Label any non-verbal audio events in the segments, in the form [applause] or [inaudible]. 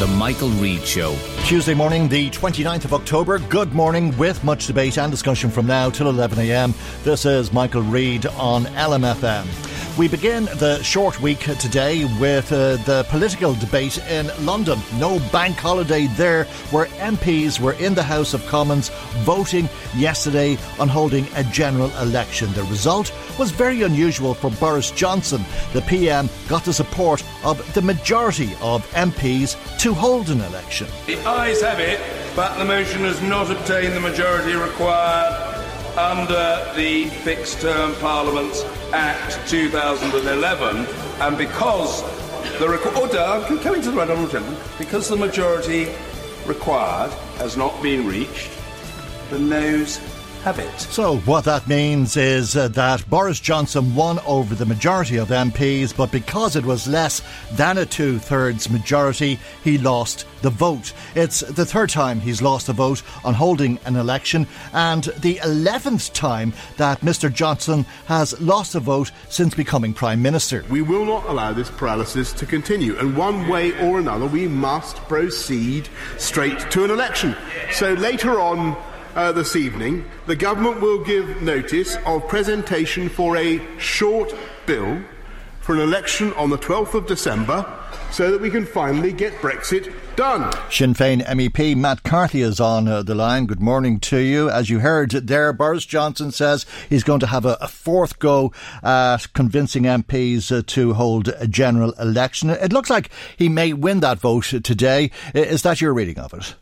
The Michael Reade Show. Tuesday morning, the 29th of October. Good morning with much debate and discussion from now till 11am. This is Michael Reade on LMFM. We begin the short week today with uh, the political debate in London. No bank holiday there, where MPs were in the House of Commons voting yesterday on holding a general election. The result was very unusual for Boris Johnson. The PM got the support of the majority of MPs to hold an election. The ayes have it, but the motion has not obtained the majority required under the Fixed Term Parliaments Act 2011, and because the requ- oh, order, coming to the right honourable gentleman, because the majority required has not been reached, the noes have it. So, what that means is uh, that Boris Johnson won over the majority of MPs, but because it was less than a two thirds majority, he lost the vote. It's the third time he's lost a vote on holding an election, and the 11th time that Mr. Johnson has lost a vote since becoming Prime Minister. We will not allow this paralysis to continue, and one way or another, we must proceed straight to an election. So, later on, uh, this evening, the government will give notice of presentation for a short bill for an election on the 12th of December so that we can finally get Brexit done. Sinn Féin MEP Matt Carthy is on uh, the line. Good morning to you. As you heard there, Boris Johnson says he's going to have a, a fourth go at convincing MPs uh, to hold a general election. It looks like he may win that vote today. Is that your reading of it?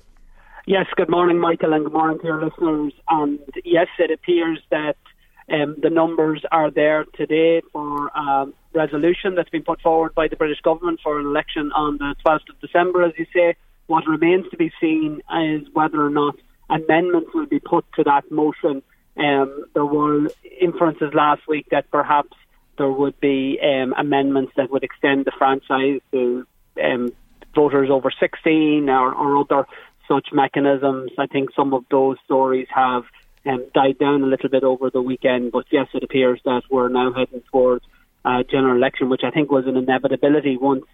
Yes, good morning, Michael, and good morning to your listeners. And yes, it appears that um, the numbers are there today for a resolution that's been put forward by the British government for an election on the 12th of December, as you say. What remains to be seen is whether or not amendments will be put to that motion. Um, there were inferences last week that perhaps there would be um, amendments that would extend the franchise to um, voters over 16 or, or other such mechanisms. I think some of those stories have um, died down a little bit over the weekend, but yes, it appears that we're now heading towards a general election, which I think was an inevitability once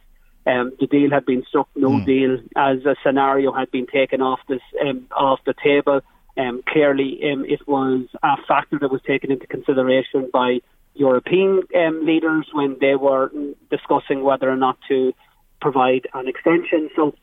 um, the deal had been struck, no mm. deal, as a scenario had been taken off this um, off the table. Um, clearly, um, it was a factor that was taken into consideration by European um, leaders when they were discussing whether or not to provide an extension. So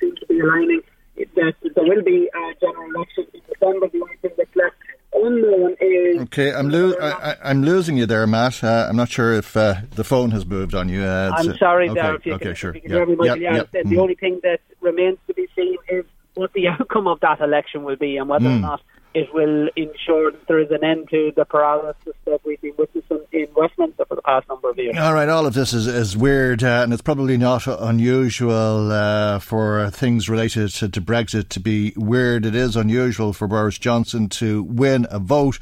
seem to be aligning that there will be a general election in December. The only thing that's left unknown is. Okay, I'm, lo- I, am losing you there, Matt. Uh, I'm not sure if uh, the phone has moved on you. Uh, I'm sorry, okay, there. If you okay, can, sure. If you can yep, yep, yep. The, mm. only thing that remains to be seen is what the [laughs] outcome of that election will be and whether mm. or not it will ensure that there is an end to the paralysis that we've been witnessing in Westminster for the past number of years. All right, all of this is, is weird, uh, and it's probably not unusual uh, for things related to, to, Brexit to be weird. It is unusual for Boris Johnson to win a vote,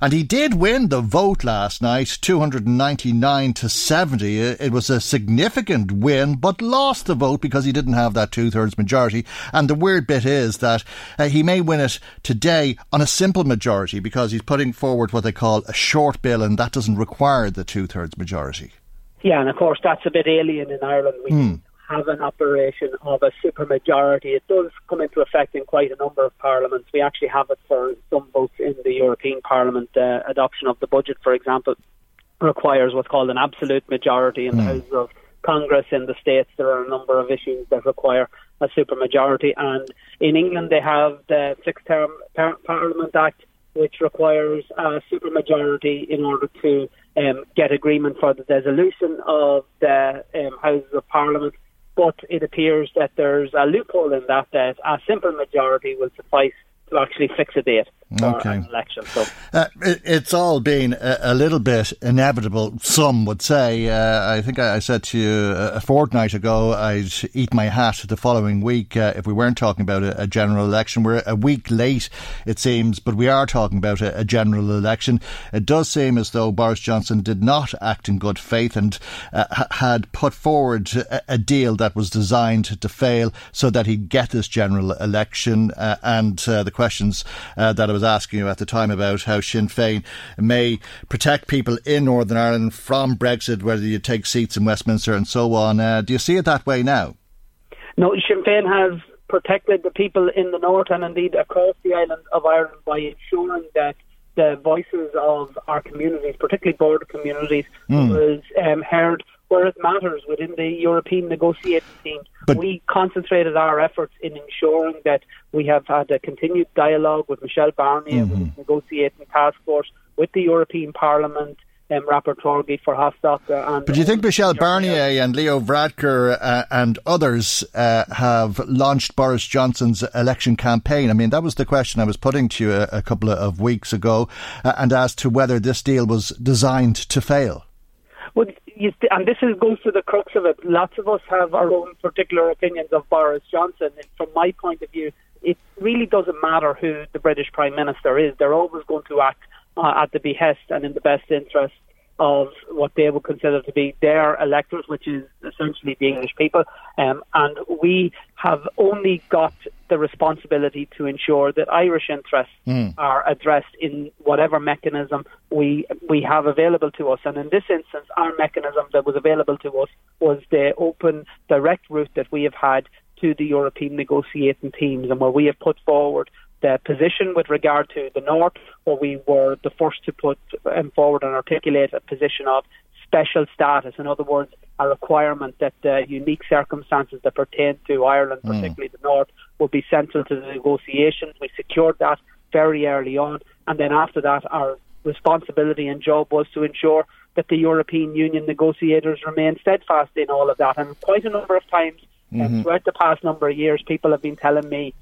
and he did win the vote last night, 299 to 70. It was a significant win, but lost the vote because he didn't have that two thirds majority. And the weird bit is that uh, he may win it today on a simple majority because he's putting forward what they call a short bill, and that doesn't require the two thirds majority. Yeah, and of course that's a bit alien in Ireland. We mm. have an operation of a supermajority. It does come into effect in quite a number of parliaments. We actually have it for some votes in the European Parliament. Uh, adoption of the budget, for example, requires what's called an absolute majority in mm. the hmm. House of Congress. In the States, there are a number of issues that require a supermajority. And in England, they have the Fixed Term Parliament Act, which requires a supermajority in order to um, get agreement for the dissolution of the um, Houses of Parliament. But it appears that there's a loophole in that that a simple majority will suffice to actually fix a date okay. election. So uh, it, it's all been a, a, little bit inevitable. Some would say. Uh, I think I, I, said to you a fortnight ago I'd eat my hat the following week uh, if we weren't talking about a, a, general election. We're a week late, it seems, but we are talking about a, a, general election. It does seem as though Boris Johnson did not act in good faith and uh, had put forward a, deal that was designed to fail so that he'd get this general election. Uh, and uh, the questions that I was asking you at the time about how Sinn Féin may protect people in Northern Ireland from Brexit, whether you take seats in Westminster and so on. Uh, do you see it that way now? No, Sinn Féin has protected the people in the north and indeed across the island of Ireland by ensuring that the voices of our communities, particularly border communities, mm. was um, heard where it matters within the European negotiating team. But we concentrated our efforts in ensuring that we have had a continued dialogue with Michel Barnier, mm-hmm. with the negotiating task force, with the European Parliament, um, Rapporteur Guy Verhofstadt. And, but do you think Michel Barnier and Leo Varadkar uh, and others uh, have launched Boris Johnson's election campaign? I mean, that was the question I was putting to you a, a couple of weeks ago, uh, and as to whether this deal was designed to fail. Well, and this is goes to the crux of it. Lots of us have our own particular opinions of Boris Johnson. And from my point of view, it really doesn't matter who the British Prime Minister is. They're always going to act uh, at the behest and in the best interest of what they would consider to be their electors, which is essentially the English people. Um, and we have only got the responsibility to ensure that Irish interests mm. are addressed in whatever mechanism we we have available to us. And in this instance, our mechanism that was available to us was the open, direct route that we have had to the European negotiating teams, and where we have put forward the position with regard to the North, where we were the first to put um, forward and articulate a position of special status. In other words, a requirement that the unique circumstances that pertain to Ireland, mm. particularly the North, will be central to the negotiations. We secured that very early on, and then after that, our responsibility and job was to ensure that the European Union negotiators remain steadfast in all of that. And quite a number of times mm-hmm. throughout the past number of years, people have been telling me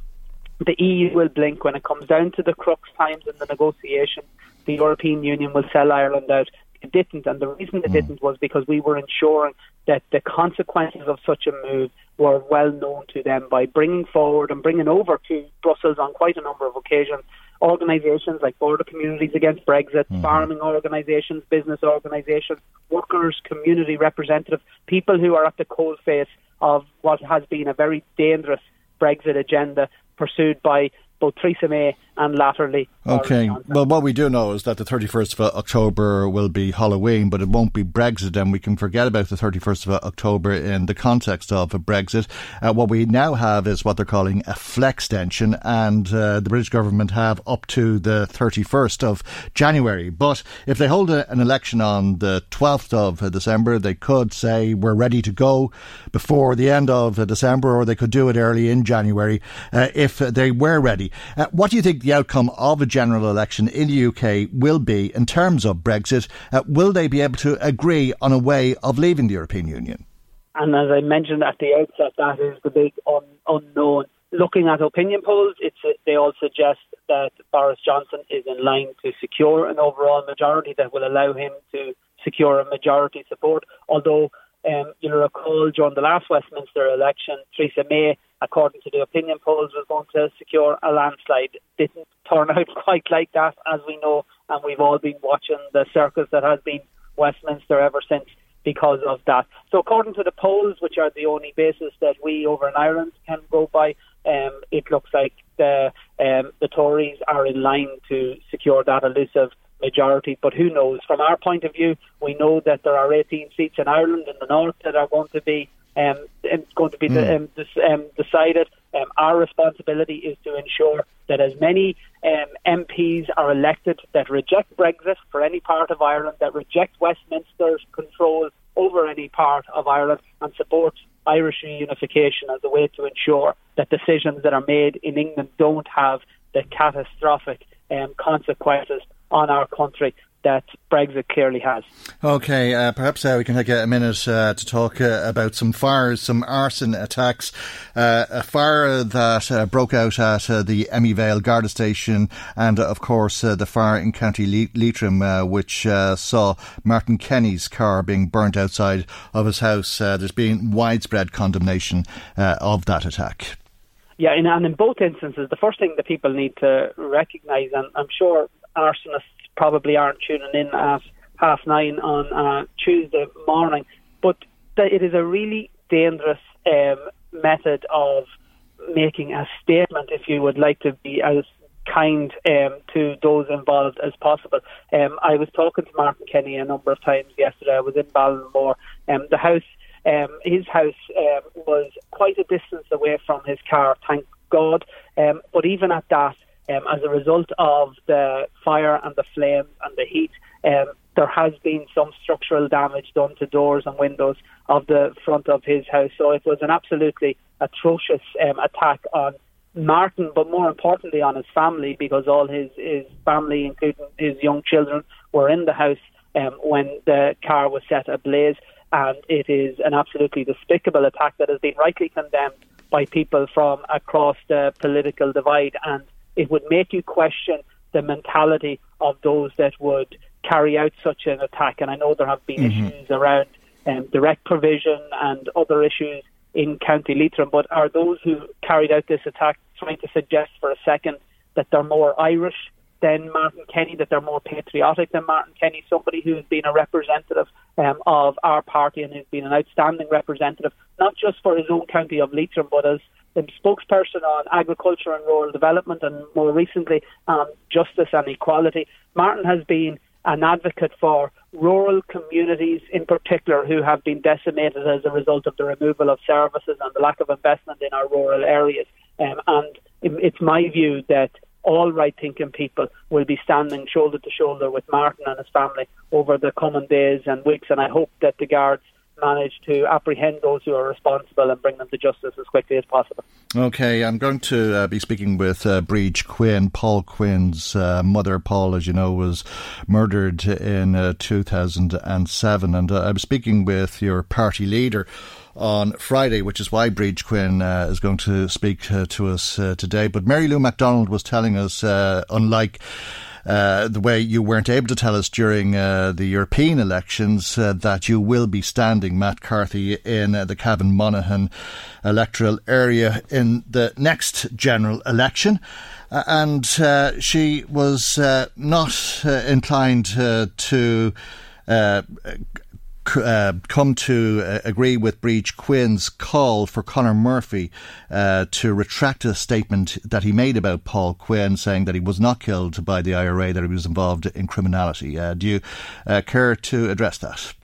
the EU will blink when it comes down to the crux times in the negotiation. The European Union will sell Ireland out. It didn't, and the reason it mm. didn't was because we were ensuring that the consequences of such a move were well known to them by bringing forward and bringing over to Brussels on quite a number of occasions organisations like Border Communities Against Brexit, mm-hmm. farming organisations, business organisations, workers, community representatives, people who are at the coalface of what has been a very dangerous Brexit agenda pursued by both Theresa May and latterly. Okay. Well, what we do know is that the 31st of October will be Halloween, but it won't be Brexit, and we can forget about the 31st of October in the context of Brexit. Uh, what we now have is what they're calling a flex extension, and uh, the British government have up to the 31st of January. But if they hold a, an election on the 12th of December, they could say we're ready to go before the end of December, or they could do it early in January uh, if they were ready. Uh, what do you think the outcome of a general election in the UK will be in terms of Brexit? Uh, will they be able to agree on a way of leaving the European Union? And as I mentioned at the outset, that is the big un- unknown. Looking at opinion polls, it's, they all suggest that Boris Johnson is in line to secure an overall majority that will allow him to secure a majority support. Although um, you'll recall during the last Westminster election, Theresa May according to the opinion polls, was going to secure a landslide. Didn't turn [laughs] out quite like that, as we know, and we've all been watching the circus that has been Westminster ever since because of that. So, according to the polls, which are the only basis that we over in Ireland can go by, um, it looks like the um, the Tories are in line to secure that elusive majority. But who knows? From our point of view, we know that there are 18 seats in Ireland in the north that are going to be um, going to be mm. um, dis- um, decided. Um, our responsibility is to ensure that as many um, MPs are elected that reject Brexit for any part of Ireland, that reject Westminster's control over any part of Ireland, and support Irish reunification as a way to ensure that decisions that are made in England don't have the catastrophic um, consequences on our country that Brexit clearly has. Okay, uh, perhaps uh, we can take a minute uh, to talk uh, about some fires, some arson attacks. Uh, a fire that uh, broke out at the Emyvale Garda station, and of course the fire in County Le- Leitrim, which saw Martin Kenny's car being burnt outside of his house. there's been widespread condemnation of that attack. Yeah, and in both instances, the first thing that people need to recognise, and I'm sure arsonists probably aren't tuning in at half nine on uh, Tuesday morning. But it is a really dangerous um, method of making a statement, if you would like to be as kind um, to those involved as possible. Um, I was talking to Martin Kenny a number of times yesterday. I was in Ballinamore. Um, the house Um, his house um, was quite a distance away from his car, thank God. Um, but even at that, um, as a result of the fire and the flames and the heat, um, there has been some structural damage done to doors and windows of the front of his house. So it was an absolutely atrocious um, attack on Martin, but more importantly on his family, because all his, his family, including his young children, were in the house um, when the car was set ablaze. And it is an absolutely despicable attack that has been rightly condemned by people from across the political divide. And it would make you question the mentality of those that would carry out such an attack. And I know there have been mm-hmm. issues around um, direct provision and other issues in County Leitrim, but are those who carried out this attack trying to suggest for a second that they're more Irish than Martin Kenny, that they're more patriotic than Martin Kenny, somebody who has been a representative um, of our party and who's been an outstanding representative, not just for his own county of Leitrim, but as the spokesperson on agriculture and rural development, and more recently um, justice and equality. Martin has been an advocate for rural communities in particular who have been decimated as a result of the removal of services and the lack of investment in our rural areas. Um, and it's my view that all right thinking people will be standing shoulder to shoulder with Martin and his family over the coming days and weeks. And I hope that the Guards manage to apprehend those who are responsible and bring them to justice as quickly as possible. Okay, I'm going to uh, be speaking with uh, Breege Quinn, Paul Quinn's uh, mother. Paul, as you know, was murdered in uh, 2007, and uh, I'm speaking with your party leader on Friday, which is why Breege Quinn uh, is going to speak uh, to us uh, today. But Mary Lou McDonald was telling us, uh, unlike uh, the way you weren't able to tell us during uh, the European elections uh, that you will be standing Matt Carthy in uh, the Cavan Monaghan electoral area in the next general election. Uh, and she was not inclined to uh, come to uh, agree with Breege Quinn's call for Conor Murphy uh, to retract a statement that he made about Paul Quinn, saying that he was not killed by the IRA, that he was involved in criminality. Uh, do you uh, care to address that?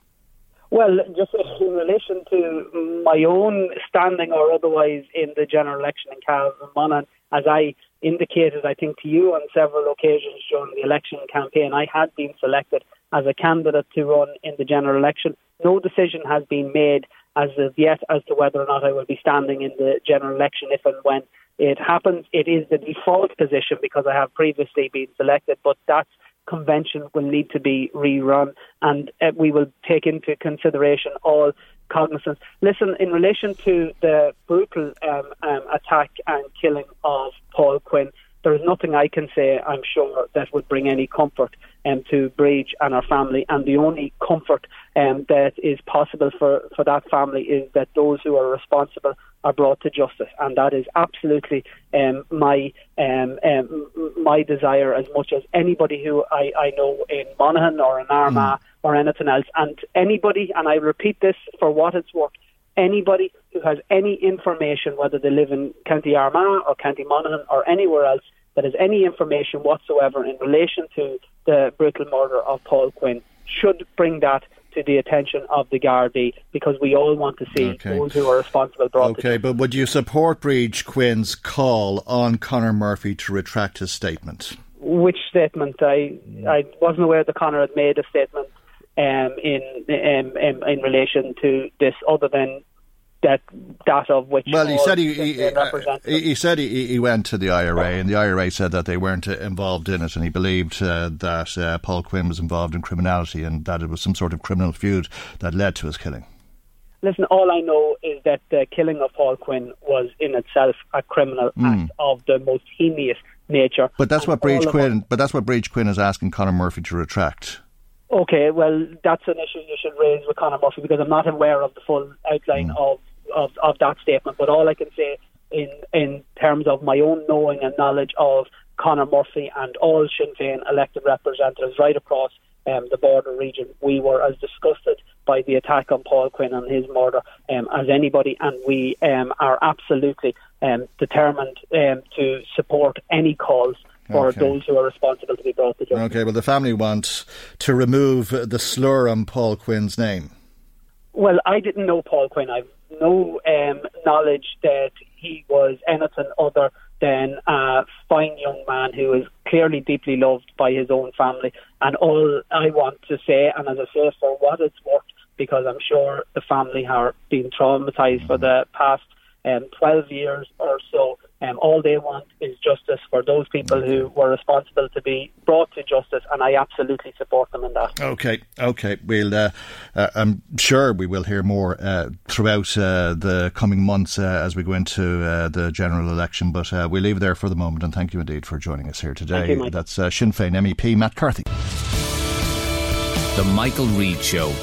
Well, just in relation to my own standing or otherwise in the general election in Cavan as I indicated, I think, to you on several occasions during the election campaign, I had been selected as a candidate to run in the general election. No decision has been made as of yet as to whether or not I will be standing in the general election if and when it happens. It is the default position because I have previously been selected, but that convention will need to be rerun and uh, we will take into consideration all cognizance. Listen, in relation to the brutal um, um, attack and killing of Paul Quinn, there is nothing I can say, I'm sure, that would bring any comfort um, to Breege and our family. And the only comfort um, that is possible for, for that family is that those who are responsible are brought to justice. And that is absolutely um, my um, um, my desire as much as anybody who I, I know in Monaghan or in Armagh mm. or anything else. And anybody, and I repeat this for what it's worth, anybody who has any information, whether they live in County Armagh or County Monaghan or anywhere else, that has any information whatsoever in relation to the brutal murder of Paul Quinn, should bring that to the attention of the Gardaí because we all want to see okay. those who are responsible brought Okay, but would you support Breege Quinn's call on Conor Murphy to retract his statement? Which statement? I I wasn't aware that Conor had made a statement um, in, um, in in relation to this, other than that that of which well he said he he, uh, he, said he, he went to the IRA and the IRA said that they weren't involved in it and he believed uh, that uh, Paul Quinn was involved in criminality and that it was some sort of criminal feud that led to his killing. Listen, all I know is that the killing of Paul Quinn was in itself a criminal mm. act of the most heinous nature. But that's what Breege Quinn. But that's what Breege Quinn is asking Conor Murphy to retract. Okay, well, that's an issue you should raise with Conor Murphy because I'm not aware of the full outline mm. of of, of that statement. But all I can say in in terms of my own knowing and knowledge of Conor Murphy and all Sinn Féin elected representatives right across um, the border region, we were as disgusted by the attack on Paul Quinn and his murder um, as anybody, and we um, are absolutely um, determined um, to support any calls for okay. those who are responsible to be brought to justice. Okay, well, the family wants to remove the slur on Paul Quinn's name. Well, I didn't know Paul Quinn. I've no um, knowledge that he was anything other than a fine young man who is clearly deeply loved by his own family. And all I want to say, and as I say, for what it's worth, because I'm sure the family have been traumatized for the past um, 12 years or so. Um, all they want is justice for those people who were responsible to be brought to justice, and I absolutely support them in that. Okay, okay. We'll, uh, uh, I'm sure we will hear more uh, throughout uh, the coming months uh, as we go into uh, the general election, but we'll leave it there for the moment, and thank you indeed for joining us here today. You, That's Sinn Féin MEP Matt Carthy. The Michael Reade Show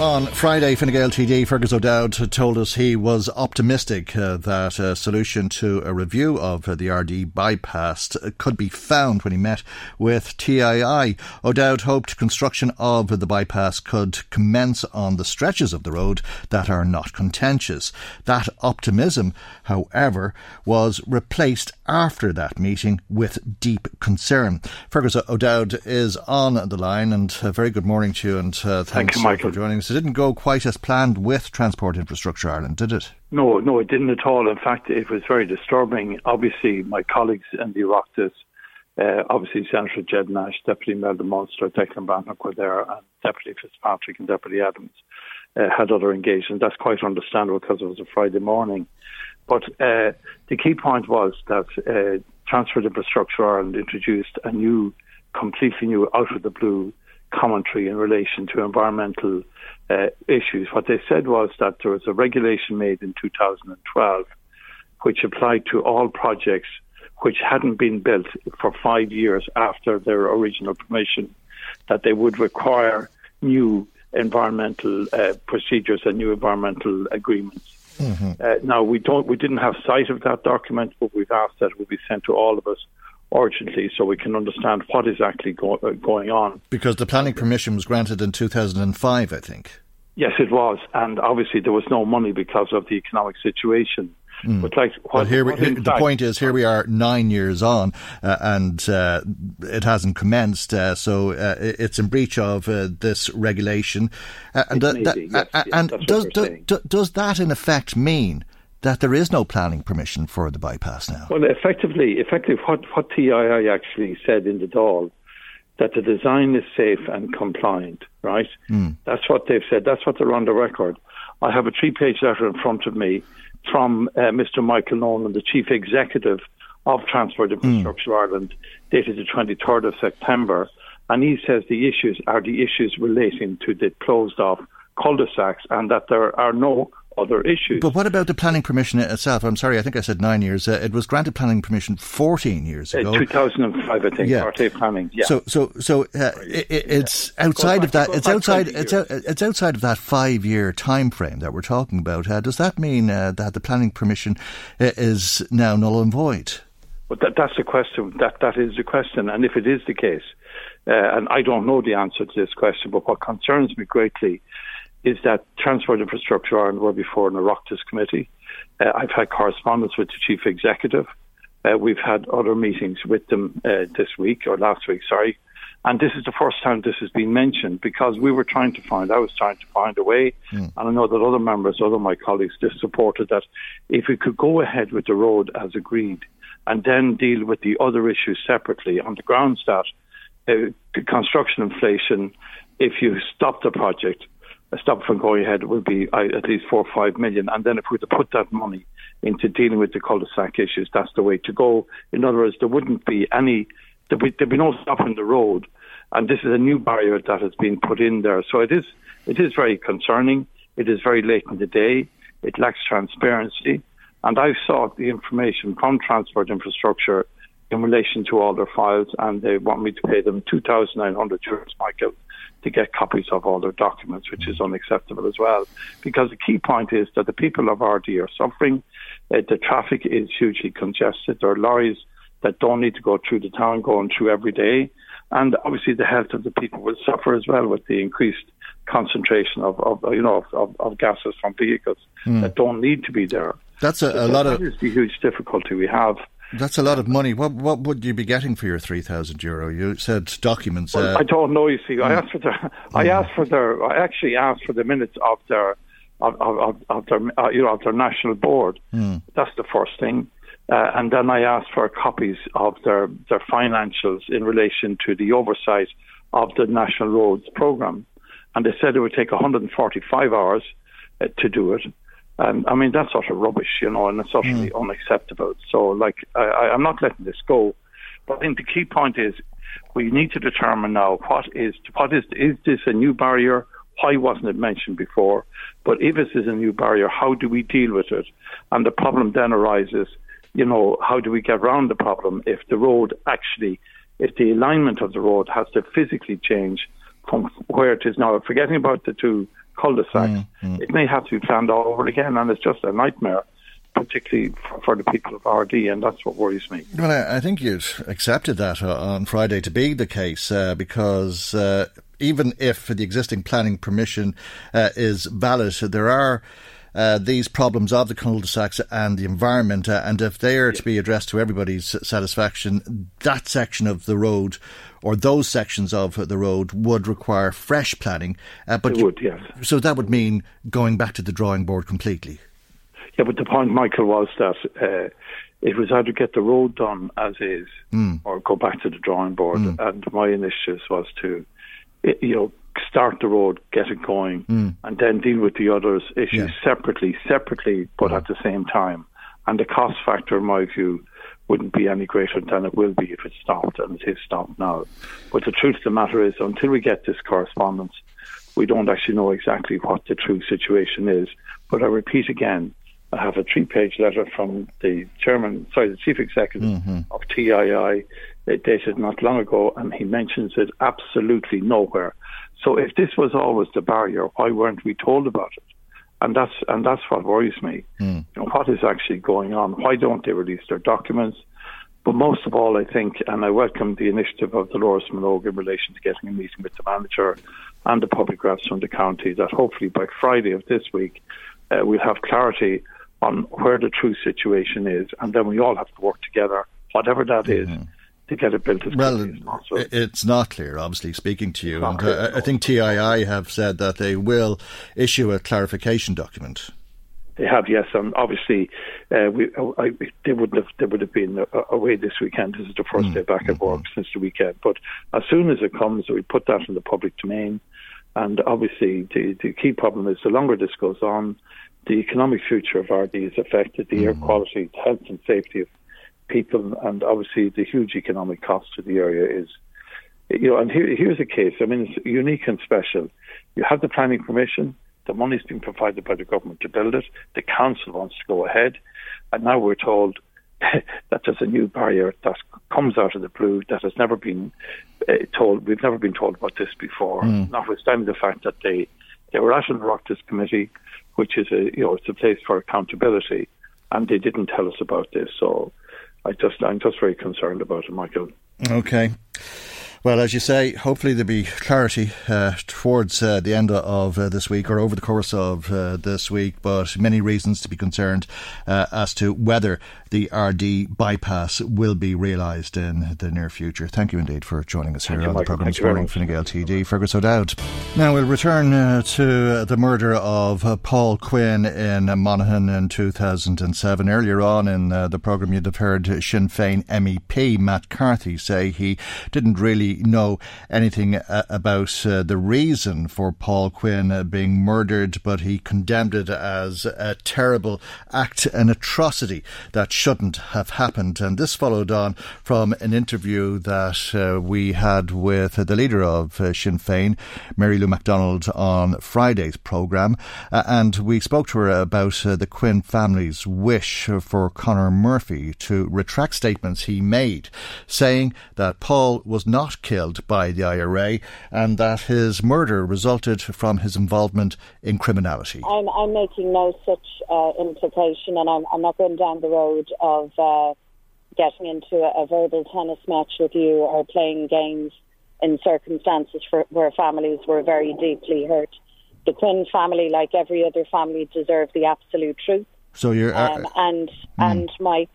on Friday, Fine Gael TD Fergus O'Dowd told us he was optimistic uh, that a solution to a review of uh, the Ardee bypass could be found when he met with TII. O'Dowd hoped construction of the bypass could commence on the stretches of the road that are not contentious. That optimism, however, was replaced after that meeting with deep concern. Fergus O'Dowd is on the line, and a very good morning to you, and uh, thanks Thank you, Michael. for joining us. It didn't go quite as planned with Transport Infrastructure Ireland, did it? No, no, it didn't at all. In fact, it was very disturbing. Obviously, my colleagues in the Oireachtas, uh, obviously Senator Ged Nash, Deputy Imelda Munster, Declan Breathnach were there, and Deputy Fitzpatrick and Deputy Adams uh, had other engagements. That's quite understandable because it was a Friday morning. But uh, the key point was that uh, Transport Infrastructure Ireland introduced a new, completely new, out of the blue commentary in relation to environmental uh, issues. What they said was that there was a regulation made in 2012 which applied to all projects which hadn't been built for five years after their original permission, that they would require new environmental uh, procedures and new environmental agreements. Mm-hmm. Uh, now we don't, we didn't have sight of that document, but we've asked that it will be sent to all of us urgently so we can understand what is actually go- uh, going on. Because the planning permission was granted in 2005, I think. Yes, it was, and obviously there was no money because of the economic situation. Mm. But like, what, well, here we, the point is, here we are nine years on, uh, and uh, it hasn't commenced. Uh, so uh, it's in breach of uh, this regulation. And that, yes, yes, and does, do, does that in effect mean that there is no planning permission for the bypass now? Well, effectively, effectively, what what TII actually said in the Dáil that the design is safe and compliant. Right? Mm. That's what they've said. That's what they're on the record. I have a three-page letter in front of me from uh, Mr. Michael Nolan, the chief executive of Transport Infrastructure mm. Ireland, dated the 23rd of September, and he says the issues are the issues relating to the closed off cul-de-sacs and that there are no other issues. But what about the planning permission itself? I'm sorry, I think I said nine years. Uh, it was granted planning permission 14 years uh, ago. Uh, 2005, I think. Yeah. planning. Yeah. So, so, so uh, it, it's yeah. outside of that. It's outside. It's, it's outside of that five-year time frame that we're talking about. Uh, does that mean uh, that the planning permission is now null and void? Well, that, that's the question. That that is the question. And if it is the case, and I don't know the answer to this question, but what concerns me greatly is that Transport Infrastructure Ireland were before an Oireachtas committee. Uh, I've had correspondence with the chief executive. Uh, we've had other meetings with them uh, this week or last week, sorry. And this is the first time this has been mentioned because we were trying to find, I was trying to find a way, mm. and I know that other members, other my colleagues, just supported that if we could go ahead with the road as agreed and then deal with the other issues separately on the grounds that uh, construction inflation, if you stop the project, stop from going ahead will be at least four or five million. And then if we were to put that money into dealing with the cul-de-sac issues, that's the way to go. In other words, there wouldn't be any, there'd be, there'd be no stopping the road. And this is a new barrier that has been put in there. So it is, it is very concerning. It is very late in the day. It lacks transparency. And I've sought the information from Transport Infrastructure in relation to all their files, and they want me to pay them 2,900 euros, Michael, to get copies of all their documents, which is unacceptable as well. Because the key point is that the people of Ardee are suffering. Uh, the traffic is hugely congested. There are lorries that don't need to go through the town going through every day. And obviously, the health of the people will suffer as well with the increased concentration of, of you know of, of, gases from vehicles mm. that don't need to be there. That's a, so a lot that of that is the huge difficulty we have. That's a lot of money. What what would you be getting for your three thousand euro? You said documents. Well, uh, I don't know. You see, I hmm. asked for their. I hmm. asked for their. I actually asked for the minutes of their of, of, of their uh, you know of their national board. Hmm. That's the first thing. Uh, and then I asked for copies of their, their financials in relation to the oversight of the National Roads Programme. And they said it would take 145 hours uh, to do it. And I mean, that's sort of rubbish, you know, and it's utterly mm. unacceptable. So, like, I, I'm not letting this go. But I think the key point is we need to determine now what is, what is, is this a new barrier? Why wasn't it mentioned before? But if this is a new barrier, how do we deal with it? And the problem then arises you know, how do we get around the problem if the road actually, if the alignment of the road has to physically change from where it is now, forgetting about the two cul-de-sacs, Mm, it may have to be planned all over again, and it's just a nightmare, particularly for, for the people of Ardee, and that's what worries me. Well, I, I think you'd accepted that uh, on Friday to be the case uh, because uh, even if the existing planning permission uh, is valid, there are. Uh, these problems of the cul-de-sacs and the environment, uh, and if they are to be addressed to everybody's satisfaction, that section of the road or those sections of the road would require fresh planning. Uh, but It would, yes. So that would mean going back to the drawing board completely. Yeah, but the point, Michael, was that uh, it was either get the road done as is or go back to the drawing board. And my initiative was to, you know, start the road, get it going, hmm. and then deal with the others issues Yeah. separately, separately, but at the same time. And the cost factor, in my view, wouldn't be any greater than it will be if it stopped, and it is stopped now. But the truth of the matter is, until we get this correspondence, we don't actually know exactly what the true situation is. But I repeat again, I have a three-page letter from the chairman, sorry, the chief executive mm-hmm. of TII, dated not long ago, and he mentions it absolutely nowhere. So if this was always the barrier, why weren't we told about it? And that's and that's what worries me. You know, what is actually going on? Why don't they release their documents? But most of all, I think, and I welcome the initiative of Dolores Minogue in relation to getting a meeting with the manager and the public reps from the county, that hopefully by Friday of this week, uh, we'll have clarity on where the true situation is, and then we all have to work together, whatever that is, to get it built as Well, as possible. it's not clear, obviously, speaking to you. And uh, I think TII have said that they will issue a clarification document. They have, yes, and obviously, uh, we oh, I, they would have they would have been away this weekend. This is the first mm, day back at mm, work mm. since the weekend. But as soon as it comes, we put that in the public domain. And obviously, the, the key problem is the longer this goes on, the economic future of Ardee is affected, the air quality, health and safety of people, and obviously the huge economic cost to the area is. You know, and here, here's a case. I mean, it's unique and special. You have the planning permission. The money's been provided by the government to build it. The council wants to go ahead, and now we're told [laughs] that there's a new barrier that comes out of the blue that has never been uh, told. We've never been told about this before. Notwithstanding the fact that they they were at an Oireachtas committee, which is a you know it's a place for accountability, and they didn't tell us about this. So I just I'm just very concerned about it, Michael. Okay. Well, as you say, hopefully there'll be clarity uh, towards uh, the end of uh, this week or over the course of uh, this week, but many reasons to be concerned uh, as to whether the Ardee bypass will be realised in the near future. Thank you indeed for joining us here you, on the programme Thank this morning. Fine Gael TD, Fergus O'Dowd. Now we'll return uh, to the murder of uh, Paul Quinn in Monaghan in 2007. Earlier on in uh, the programme, you'd have heard Sinn Féin MEP Matt Carthy say he didn't really know anything uh, about uh, the reason for Paul Quinn uh, being murdered, but he condemned it as a terrible act, an atrocity that shouldn't have happened. And this followed on from an interview that uh, we had with the leader of uh, Sinn Féin, Mary Lou McDonald, on Friday's programme. And we spoke to her about the Quinn family's wish for Conor Murphy to retract statements he made, saying that Paul was not killed by the IRA and that his murder resulted from his involvement in criminality. I'm, I'm making no such uh, implication, and I'm, I'm not going down the road of uh, getting into a, a verbal tennis match with you or playing games in circumstances for, where families were very deeply hurt. The Quinn family, like every other family, deserve the absolute truth. So you're. uh, Um, and and Mike,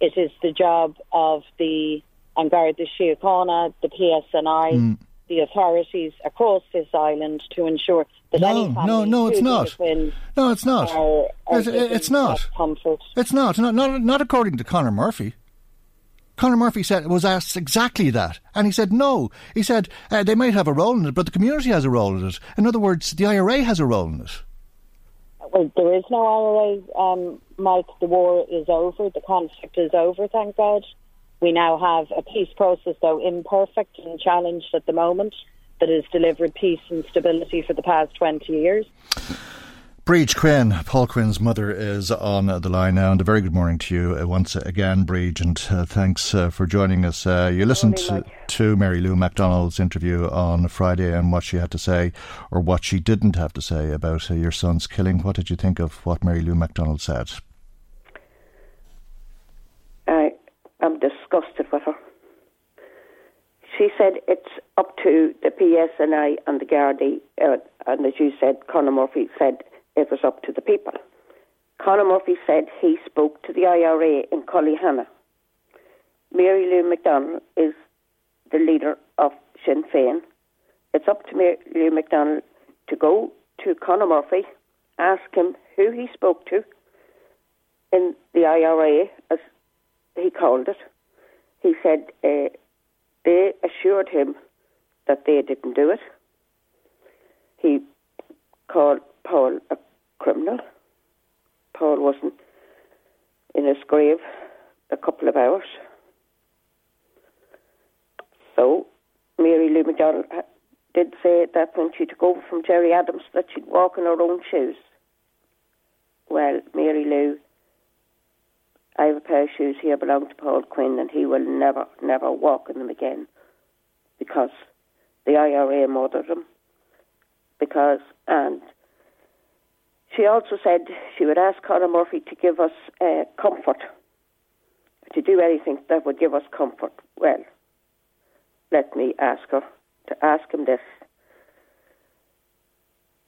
it is the job of the An Garda Síochána, the PSNI, the authorities across this island to ensure that No, any no, family, no, it's not. No, it's not. Are, are It's- it's not. Comfort. It's not. Not, not, not according to Conor Murphy. Conor Murphy said was asked exactly that, and he said no. He said uh, they might have a role in it, but the community has a role in it. In other words, the IRA has a role in it. Well, there is no IRA, um, Mike. The war is over. The conflict is over, thank God. We now have a peace process, though imperfect and challenged at the moment, that has delivered peace and stability for the past 20 years. Breege Quinn, Paul Quinn's mother, is on the line now, and a very good morning to you uh, once again, Breege, and uh, thanks uh, for joining us. Uh, you listened to, to Mary Lou McDonald's interview on Friday and what she had to say, or what she didn't have to say about uh, your son's killing. What did you think of what Mary Lou McDonald said? I am disgusted with her. She said it's up to the PSNI and the Gardaí, uh, and as you said, Conor Murphy said it was up to the people. Conor Murphy said he spoke to the IRA in Cullyhanna. Mary Lou McDonald is the leader of Sinn Féin. It's up to Mary Lou McDonald to go to Conor Murphy, ask him who he spoke to in the IRA, as he called it. He said uh, they assured him that they didn't do it. He called Paul a criminal. Paul wasn't in his grave a couple of hours. So Mary Lou McDonald did say that when she took over from Gerry Adams that she'd walk in her own shoes. Well, Mary Lou, I have a pair of shoes here belong to Paul Quinn and he will never, never walk in them again because the IRA murdered him. Because, and she also said she would ask Conor Murphy to give us uh, comfort, to do anything that would give us comfort. Well, let me ask her to ask him this.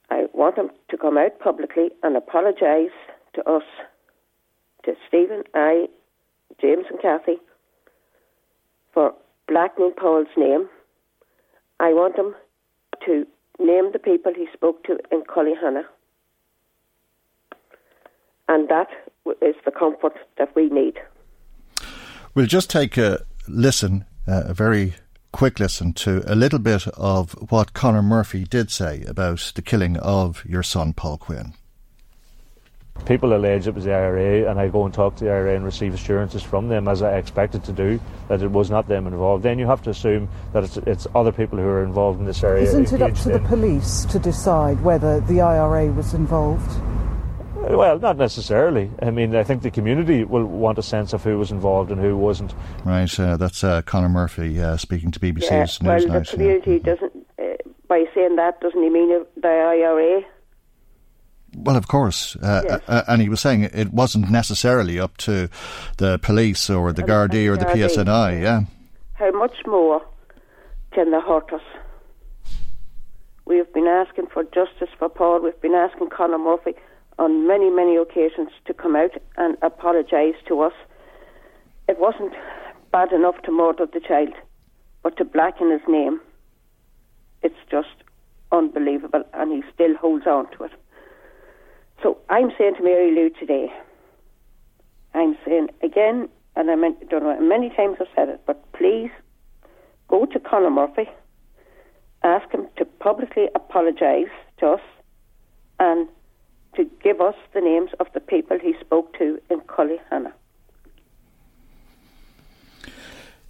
I want him to come out publicly and apologise to us, to Stephen, I, James, and Kathy, for blackening Paul's name. I want him to name the people he spoke to in Cullyhanna. And that is the comfort that we need. We'll just take a listen, uh, a very quick listen to a little bit of what Conor Murphy did say about the killing of your son, Paul Quinn. People allege it was the IRA, and I go and talk to the IRA and receive assurances from them, as I expected to do, that it was not them involved. Then you have to assume that it's, it's other people who are involved in this area. Isn't it up engaged to the police to decide whether the IRA was involved? Well, not necessarily. I mean, I think the community will want a sense of who was involved and who wasn't. Right, uh, that's uh, Conor Murphy uh, speaking to BBC's Yeah, well, Newsnight. the yeah. community doesn't, uh, by saying that, doesn't he mean the IRA? Well, of course, uh, Yes. uh, and he was saying it wasn't necessarily up to the police or the Gardaí or the PSNI. Yeah, How much more can they hurt us? We have been asking for justice for Paul. We've been asking Conor Murphy on many, many occasions to come out and apologise to us. It wasn't bad enough to murder the child, but to blacken his name, it's just unbelievable, and he still holds on to it. So I'm saying to Mary Lou today, I'm saying again, and I meant, don't know, how many times I've said it, but please go to Conor Murphy, ask him to publicly apologise to us, and to give us the names of the people he spoke to in Cullyhanna.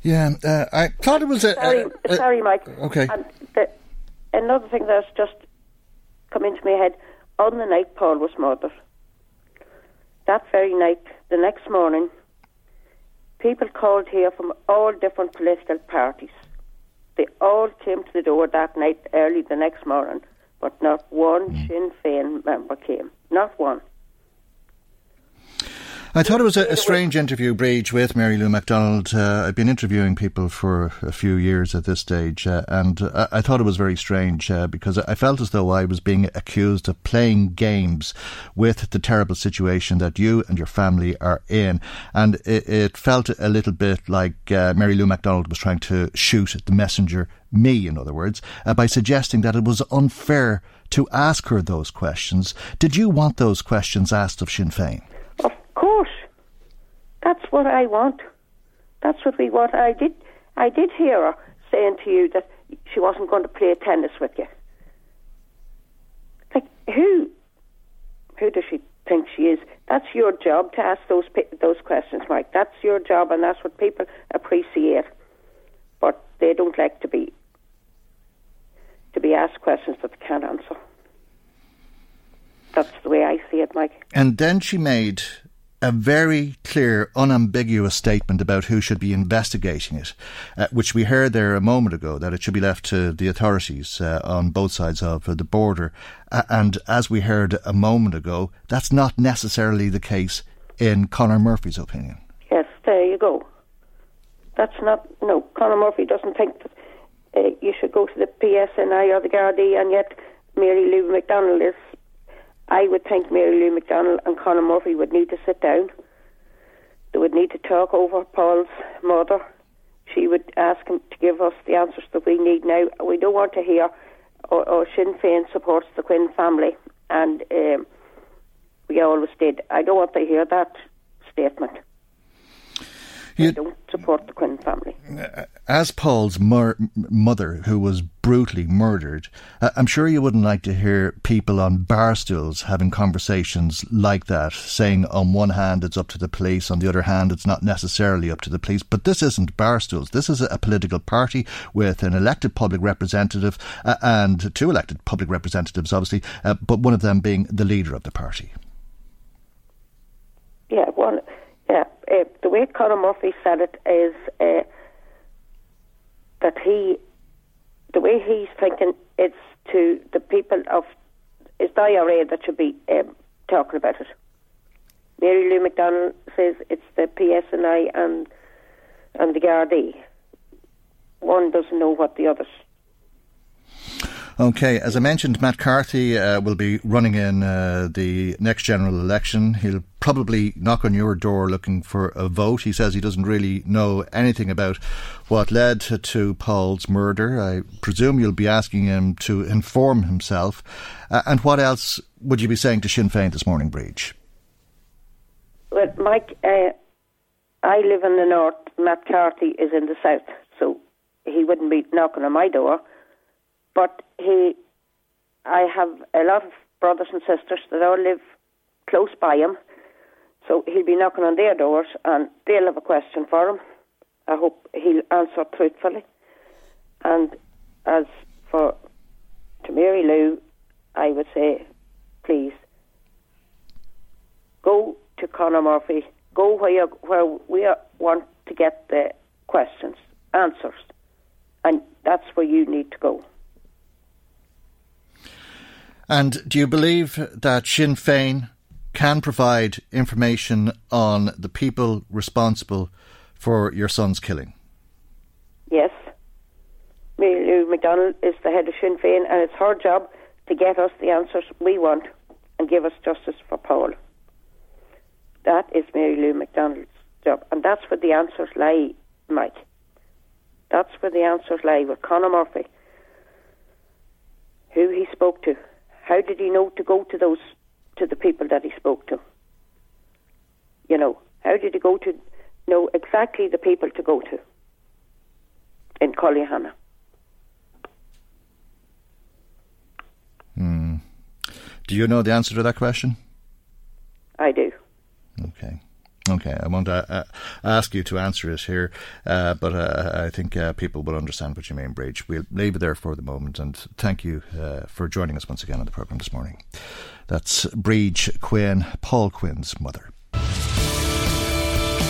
yeah. Uh, I thought it was a. Sorry, a- sorry, Mike. okay. And the, another thing that's just come into my head on the night Paul was murdered. That very night, the next morning, people called here from all different political parties. They all came to the door that night early the next morning, but not one mm. Sinn Féin member came. Not one. I thought it was a, a strange interview, Breege, with Mary Lou McDonald. Uh, I've been interviewing people for a few years at this stage, uh, and I, I, thought it was very strange uh, because I felt as though I was being accused of playing games with the terrible situation that you and your family are in. And it, it felt a little bit like uh, Mary Lou McDonald was trying to shoot the messenger, me, in other words, uh, by suggesting that it was unfair to ask her those questions. Did you want those questions asked of Sinn Féin? Of course. That's what I want. That's what we want. I did. I did hear her saying to you that she wasn't going to play tennis with you. Like who? Who does she think she is? That's your job to ask those those questions, Mike. That's your job, and that's what people appreciate. But they don't like to be to be asked questions that they can't answer. That's the way I see it, Mike. And then she made a very clear, unambiguous statement about who should be investigating it, uh, which we heard there a moment ago, that it should be left to the authorities uh, on both sides of uh, the border. and as we heard a moment ago, that's not necessarily the case in Conor Murphy's opinion. Yes, there you go. That's not, no, Conor Murphy doesn't think that uh, you should go to the PSNI or the Gardaí, and yet Mary Lou McDonald is I would think Mary Lou McDonald and Conor Murphy would need to sit down. They would need to talk over Paul's mother. She would ask him to give us the answers that we need now. We don't want to hear, or, or Sinn Féin supports the Quinn family, and um, we always did. I don't want to hear that statement. You, don't support the Quinn family. As Paul's mur- mother, who was brutally murdered, uh, I'm sure you wouldn't like to hear people on bar stools having conversations like that, saying on one hand it's up to the police, on the other hand it's not necessarily up to the police. But this isn't bar stools. This is a political party with an elected public representative uh, and two elected public representatives, obviously, uh, but one of them being the leader of the party. Yeah, one yeah, uh, the way Conor Murphy said it is uh, that he, the way he's thinking, it's to the people of, it's the IRA that should be um, talking about it. Mary Lou McDonald says it's the PSNI and and the Gardaí. One doesn't know what the others Okay, as I mentioned, Matt Carthy uh, will be running in uh, the next general election. He'll probably knock on your door looking for a vote. He says he doesn't really know anything about what led to, Paul's murder. I presume you'll be asking him to inform himself. Uh, and what else would you be saying to Sinn Féin this morning, Breege? Well, Mike, uh, I live in the north. Matt Carthy is in the south, so he wouldn't be knocking on my door. But he, I have a lot of brothers and sisters that all live close by him, so he'll be knocking on their doors and they'll have a question for him. I hope he'll answer truthfully. And as for to Mary Lou, I would say, please go to Conor Murphy. Go where you, where we want to get the questions, answers, and that's where you need to go. And do you believe that Sinn Féin can provide information on the people responsible for your son's killing? Yes. Mary Lou McDonald is the head of Sinn Féin, and it's her job to get us the answers we want and give us justice for Paul. That is Mary Lou McDonald's job, and that's where the answers lie, Mike. That's where the answers lie with Conor Murphy, who he spoke to, how did he know to go to those to the people that he spoke to? You know, how did he go to know exactly the people to go to in Cullyhanna? Hmm. Do you know the answer to that question? I do. Okay. Okay, I won't uh, uh, ask you to answer it here, uh, but uh, I think uh, people will understand what you mean, Breege. We'll leave it there for the moment, and thank you uh, for joining us once again on the programme this morning. That's Breege Quinn, Paul Quinn's mother.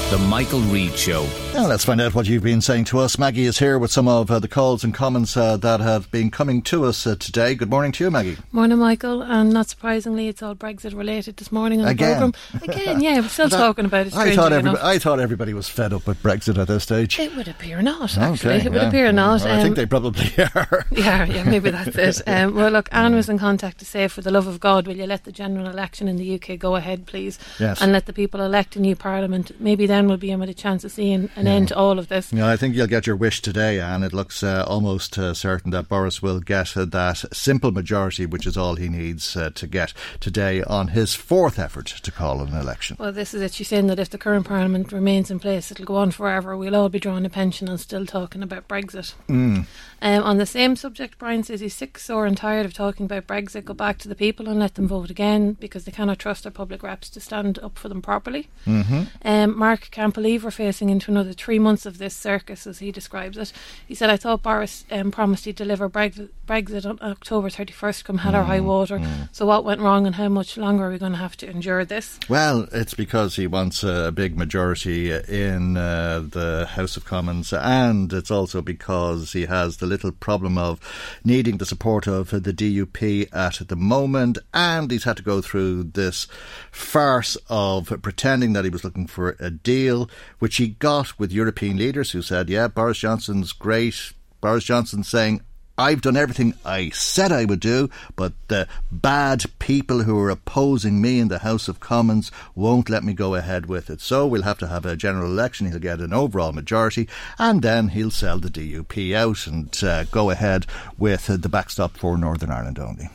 The Michael Reade Show. Now let's find out what you've been saying to us. Maggie is here with some of uh, the calls and comments uh, that have been coming to us uh, today. Good morning to you, Maggie. Morning, Michael. And not surprisingly, it's all Brexit related this morning on Again. the programme. Again, yeah, we're still [laughs] talking about it. I thought, strangely everybody. I thought everybody was fed up with Brexit at this stage. It would appear not, actually. Okay, it would yeah. appear not. Well, I think Um, they probably [laughs] are. Yeah, yeah, maybe that's it. [laughs] Um, well, look, Anne was in contact to say, for the love of God, will you let the general election in the UK go ahead, please? Yes. And let the people elect a new parliament. Maybe then we'll be in with a chance of seeing an end to all of this. Yeah, I think you'll get your wish today, and It looks uh, almost uh, certain that Boris will get uh, that simple majority, which is all he needs uh, to get today on his fourth effort to call an election. Well, this is it. She's saying that if the current parliament remains in place, it'll go on forever. We'll all be drawing a pension and still talking about Brexit. Mm. Um, on the same subject, Brian says he's sick, sore, and tired of talking about Brexit. Go back to the people and let them vote again because they cannot trust their public reps to stand up for them properly. Mm-hmm. Um, Mark can't believe we're facing into another three months of this circus, as he describes it. He said, I thought Boris um, promised he'd deliver Brexit, Brexit on October 31st, come hell or high water. So, what went wrong, and how much longer are we going to have to endure this? Well, it's because he wants a big majority in uh, the House of Commons, and it's also because he has the little problem of needing the support of the DUP at the moment, and he's had to go through this farce of pretending that he was looking for a deal, which he got with European leaders who said, Yeah, Boris Johnson's great. Boris Johnson saying, I've done everything I said I would do, but the bad people who are opposing me in the House of Commons won't let me go ahead with it. So we'll have to have a general election. He'll get an overall majority, and then he'll sell the DUP out and uh, go ahead with uh, the backstop for Northern Ireland only.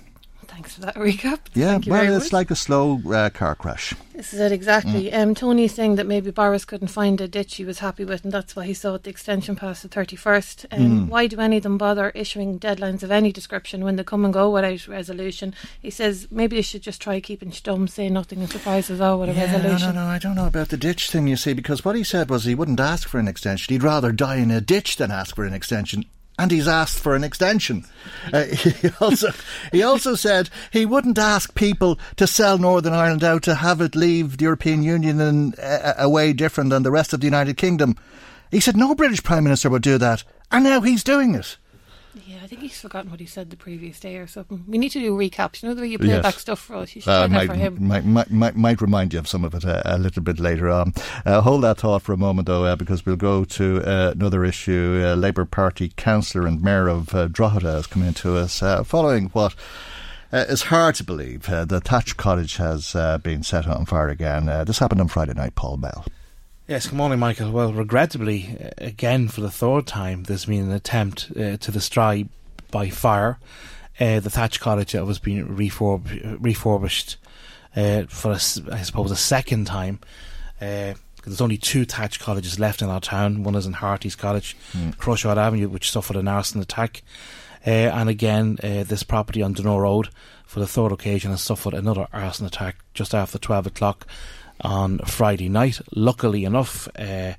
Thanks for that recap. Yeah, Thank you very well, much. it's like a slow uh, car crash. This is it exactly. Mm. Um, Tony's saying that maybe Boris couldn't find a ditch he was happy with, and that's why he sought the extension past the thirty first. Um, Mm. Why do any of them bother issuing deadlines of any description when they come and go without resolution? He says maybe they should just try keeping stum, say nothing, and surprise us all with a Yeah, resolution. No, no, no, I don't know about the ditch thing, you see, because what he said was he wouldn't ask for an extension. He'd rather die in a ditch than ask for an extension. And he's asked for an extension. Uh, [laughs] he also he also said he wouldn't ask people to sell Northern Ireland out to have it leave the European Union in a, a way different than the rest of the United Kingdom. He said no British Prime Minister would do that, and now he's doing it. Yeah, I think he's forgotten what he said the previous day or something. We need to do recaps. You know the way you play Yes. back stuff for us. You should Uh, play that might, for him. might, might, might, might remind you of some of it a, a little bit later on. Uh, hold that thought for a moment, though, uh, because we'll go to uh, another issue. Uh, Labour Party councillor and mayor of uh, Drogheda has come into us uh, following what. Uh, it's hard to believe uh, the Thatch Cottage has uh, been set on fire again. Uh, this happened on Friday night, Paul Bell. Yes, good morning, Michael. Well, regrettably, uh, again for the third time, there's been an attempt uh, to destroy by fire uh, the thatch cottage that was being refurb- refurbished uh, for, a I suppose, a second time. Uh, there's only two thatch cottages left in our town. One is in Harty's Cottage, Mm. Crushard Avenue, which suffered an arson attack. Uh, and again, uh, this property on Donore Road, for the third occasion, has suffered another arson attack just after 12 o'clock on Friday night. Luckily enough, uh,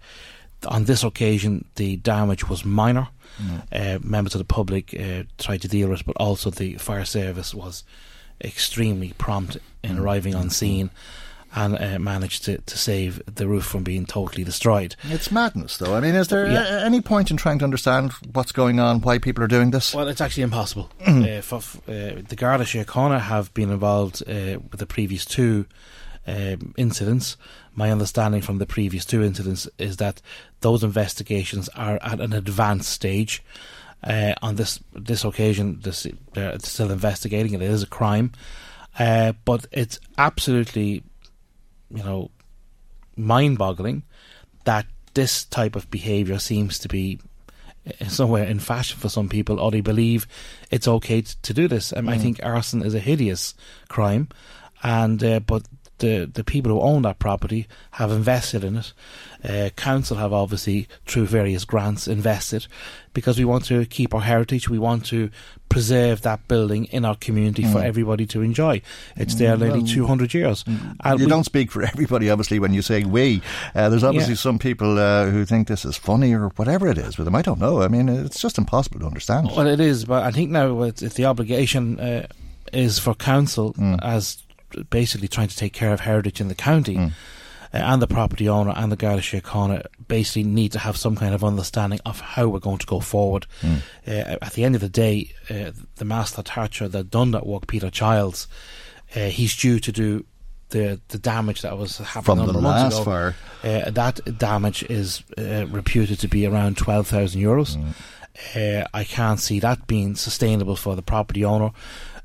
on this occasion, the damage was minor. Uh, members of the public uh, tried to deal with it, but also the fire service was extremely prompt in Mm. arriving on scene and uh, managed to, to save the roof from being totally destroyed. It's madness, though. I mean, is there Yeah. a- any point in trying to understand what's going on, why people are doing this? Well, it's actually impossible. uh, for, uh, the Garda Síochána have been involved uh, with the previous two um, incidents. My understanding from the previous two incidents is that those investigations are at an advanced stage. Uh, on this this occasion, this, they're still investigating it. It is a crime, uh, but it's absolutely, you know, mind-boggling that this type of behaviour seems to be uh, somewhere in fashion for some people, or they believe it's okay t- to do this. Um, I Mm. think arson is a hideous crime, and uh, but the the people who own that property have invested in it. Uh, council have obviously, through various grants, invested because we want to keep our heritage. We want to preserve that building in our community for Mm. everybody to enjoy. It's there nearly Well, two hundred years. And you we- don't speak for [laughs] everybody, obviously, when you say we. Uh, there's obviously Yeah. some people uh, who think this is funny or whatever it is with them. I don't know. I mean, it's just impossible to understand. Well, it is, but I think now it's, it's the obligation uh, is for council Mm. as basically trying to take care of heritage in the county. uh, and the property owner and the Garda Síochána basically need to have some kind of understanding of how we're going to go forward. Mm. Uh, at the end of the day, uh, the master Thatcher that done that work, Peter Childs, uh, he's due to do the the damage that was happening From the last ago. fire. Uh, that damage is uh, reputed to be around twelve thousand euros. Uh, I can't see that being sustainable for the property owner.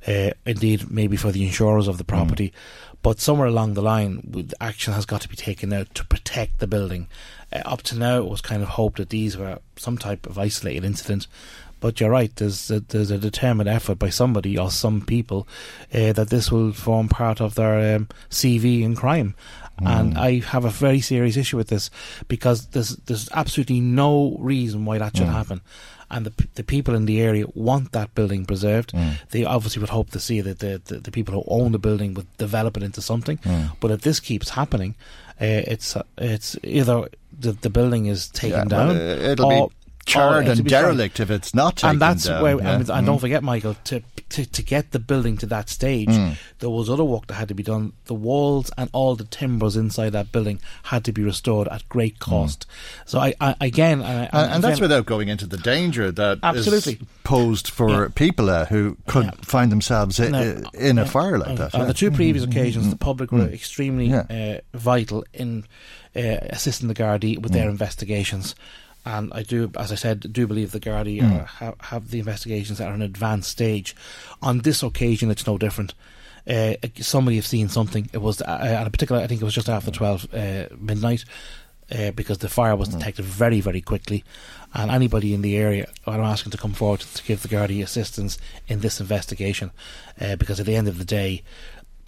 Uh, indeed, maybe for the insurers of the property. But somewhere along the line, action has got to be taken out to protect the building. Uh, up to now, it was kind of hoped that these were some type of isolated incident. But you're right. There's a, there's a determined effort by somebody or some people uh, that this will form part of their um, CV in crime, and I have a very serious issue with this because there's there's absolutely no reason why that should Mm. happen. And the the people in the area want that building preserved. They obviously would hope to see that the, the, the people who own the building would develop it into something. Mm. But if this keeps happening, uh, it's uh, it's either the the building is taken Yeah, down, uh, it'll be or- charred or and derelict if it's not taken And that's down, where, yeah. and, and don't Mm. forget, Michael, to, to to get the building to that stage, Mm. there was other work that had to be done. The walls and all the timbers inside that building had to be restored at great cost. So I, I again, I, Mm. And, and that's without going into the danger that Absolutely. posed for people uh, who could find themselves i- No, i- in a yeah. fire like On- that. On yeah. the two previous Mm, occasions, mm, the public were mm. extremely Yeah. uh, vital in uh, assisting the Gardaí with their Mm. investigations. And I do, as I said, do believe the Gardaí Mm. are, have, have the investigations at an advanced stage. On this occasion, it's no different. Uh, somebody have seen something. It was uh, at a particular. I think it was just after twelve uh, midnight. Uh, because the fire was detected very, very quickly, and anybody in the area, I'm asking to come forward to give the Gardaí assistance in this investigation, uh, because at the end of the day,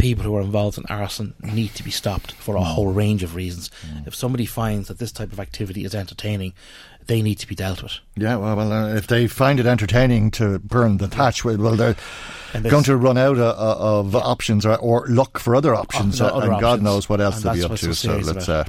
people who are involved in arson need to be stopped for a whole range of reasons. If somebody finds that this type of activity is entertaining, they need to be dealt with. Yeah, well, well uh, if they find it entertaining to burn the thatch, well, they're going to run out of, of options or, or look for other options, Oh, uh, other and God knows what else And they'll be up to. so let's uh,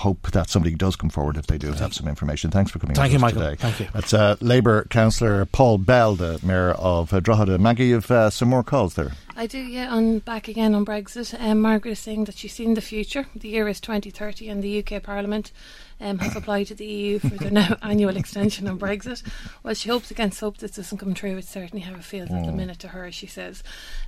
hope that somebody does come forward if they do have some information. Thanks for coming Thank on you, Michael. today. Thank you. That's uh, Labour councillor Paul Bell, the mayor of uh, Drogheda. Maggie, you've uh, some more calls there. I do, yeah. On back again on Brexit, um, Margaret is saying that she's seen the future. The year is 2030, and the UK Parliament um, have applied to the EU for their now [laughs] annual extension on Brexit. Well, she hopes against hope this doesn't come true. It's certainly how it feels at the Mm. minute to her, she says.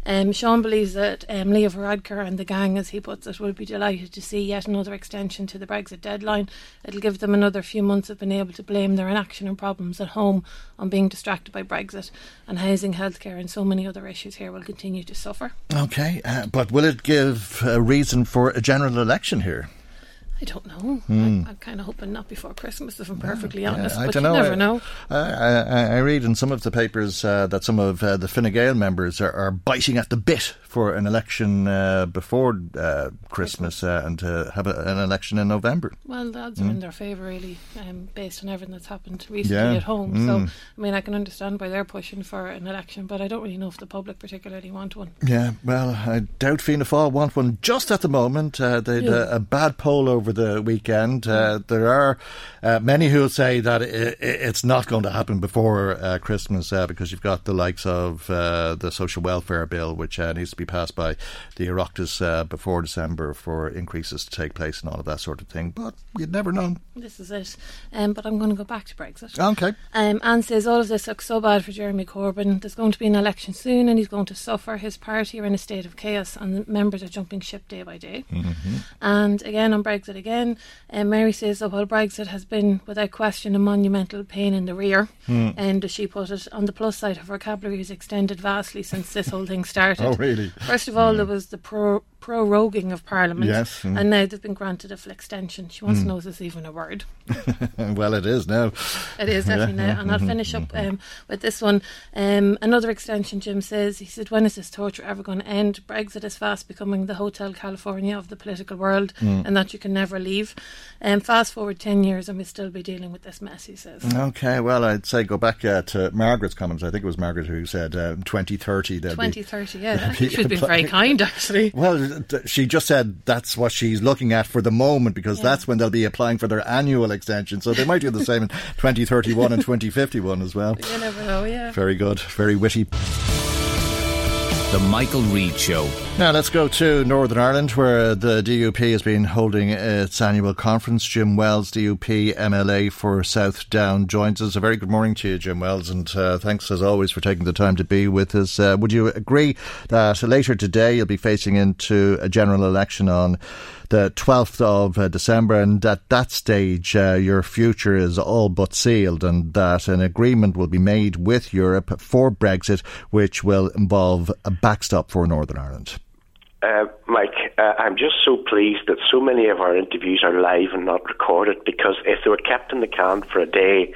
Um, Sean believes that um, Leo Varadkar and the gang, as he puts it, will be delighted to see yet another extension to the Brexit deadline. It'll give them another few months of being able to blame their inaction and problems at home on being distracted by Brexit, and housing, healthcare, and so many other issues here will continue to suffer. Okay, uh, but will it give a reason for a general election here? I don't know. Hmm. I, I'm kind of hoping not before Christmas, if I'm perfectly Yeah, honest. I but don't you know. never I, know. I, I, I read in some of the papers uh, that some of uh, the Fine Gael members are, are biting at the bit for an election uh, before uh, Christmas uh, and to have a, an election in November. Well, the odds are Mm. in their favour, really, um, based on everything that's happened recently Yeah. at home. Mm. So, I mean, I can understand why they're pushing for an election, but I don't really know if the public particularly want one. Yeah, well, I doubt Fianna Fáil want one just at the moment. Uh, they had Yeah. a, a bad poll over the weekend. Uh, there are uh, many who will say that i i it's not going to happen before uh, Christmas uh, because you've got the likes of uh, the social welfare bill, which uh, needs to be passed by the Oireachtas uh, before December for increases to take place and all of that sort of thing. But you'd never know. This is it. Um, but I'm going to go back to Brexit. Okay. Um, Anne says all of this looks so bad for Jeremy Corbyn. There's going to be an election soon, and he's going to suffer. His party are in a state of chaos, and the members are jumping ship day by day. Mm-hmm. And again on Brexit again, um, Mary says while Brexit has been without question a monumental pain in the rear, Hmm. and as she put it, on the plus side, her vocabulary has extended vastly since this whole thing started. [laughs] Oh, really? First of all, there was the pro- proroguing of Parliament, Yes, mm. and now they've been granted a full extension. She wants Mm. to know if this even a word? [laughs] well, it is now. It is definitely Yeah, now, and I'll finish up mhm. um, with this one. Um, another extension. Jim says he said, "When is this torture ever going to end? Brexit is fast becoming the Hotel California of the political world, Mm. and that you can never leave. Um, fast forward ten years, and we still be dealing with this mess." He says. Okay, well, I'd say go back uh, to Margaret's comments. I think it was Margaret who said uh, 2030. there'll be- 2030, yeah. Be she's been very kind, actually. Well, th- she just said that's what she's looking at for the moment because Yeah. that's when they'll be applying for their annual extension. So they might do the same in [laughs] 2031 and 2051 as well. You never know, yeah. Very good, very witty. The Michael Reade Show Now let's go to Northern Ireland, where the DUP has been holding its annual conference. Jim Wells, DUP MLA for South Down, joins us. A very good morning to you, Jim Wells, and uh, thanks as always for taking the time to be with us. Uh, would you agree that later today you'll be facing into a general election on the 12th of uh, December, and at that stage, uh, your future is all but sealed, and that an agreement will be made with Europe for Brexit, which will involve a backstop for Northern Ireland. Uh, Mike, uh, I'm just so pleased that so many of our interviews are live and not recorded because if they were kept in the can for a day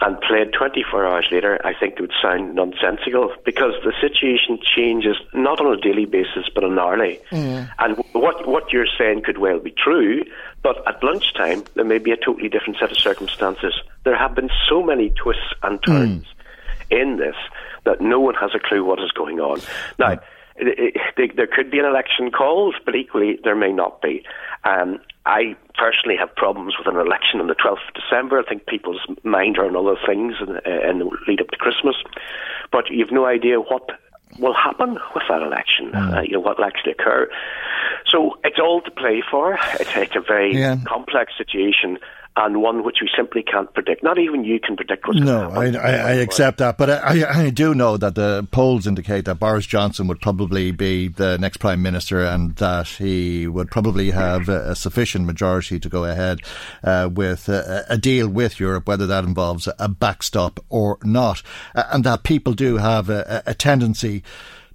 and played 24 hours later, I think it would sound nonsensical because the situation changes not on a daily basis but on hourly. Mm. And what, what you're saying could well be true, but at lunchtime there may be a totally different set of circumstances. There have been so many twists and turns mm. in this that no one has a clue what is going on. Now, mm there could be an election called, but equally there may not be. Um, I personally have problems with an election on the 12th of December. I think people's mind are on other things in, uh, in the lead up to Christmas. But you've no idea what will happen with that election, mm. uh, you know, what will actually occur. So it's all to play for. It's, it's a very yeah. complex situation and one which we simply can't predict. Not even you can predict what's no, going to happen. I, I, I accept that, but I, I, do know that the polls indicate that Boris Johnson would probably be the next prime minister, and that he would probably have a, a sufficient majority to go ahead uh, with a, a, deal with Europe, whether that involves a backstop or not, uh, and that people do have a, a tendency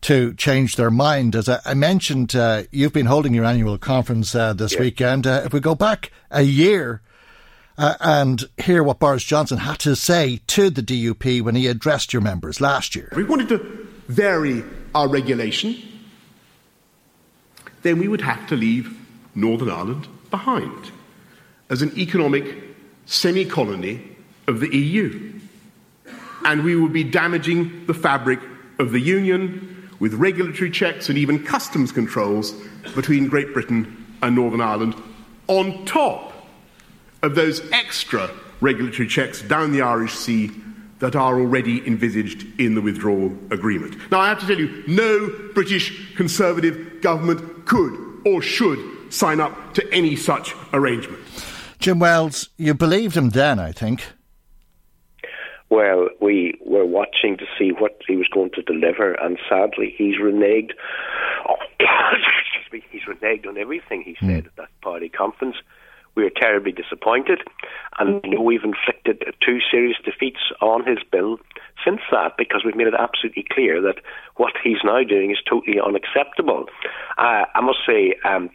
to change their mind. As I, mentioned, uh, you've been holding your annual conference uh, this yeah. weekend. Uh, if we go back a year uh, and hear what Boris Johnson had to say to the DUP when he addressed your members last year. If we wanted to vary our regulation, then we would have to leave Northern Ireland behind as an economic semi colony of the EU. And we would be damaging the fabric of the Union with regulatory checks and even customs controls between Great Britain and Northern Ireland on top of those extra regulatory checks down the Irish Sea that are already envisaged in the withdrawal agreement. Now, I have to tell you, no British Conservative government could or should sign up to any such arrangement. Jim Wells, you believed him then, I think. Well, we were watching to see what he was going to deliver, and sadly, he's reneged. Oh, [coughs] he's reneged on everything he said mm. at that party conference we are terribly disappointed, and we know we've inflicted two serious defeats on his bill since that because we've made it absolutely clear that what he's now doing is totally unacceptable. Uh, I must say, um,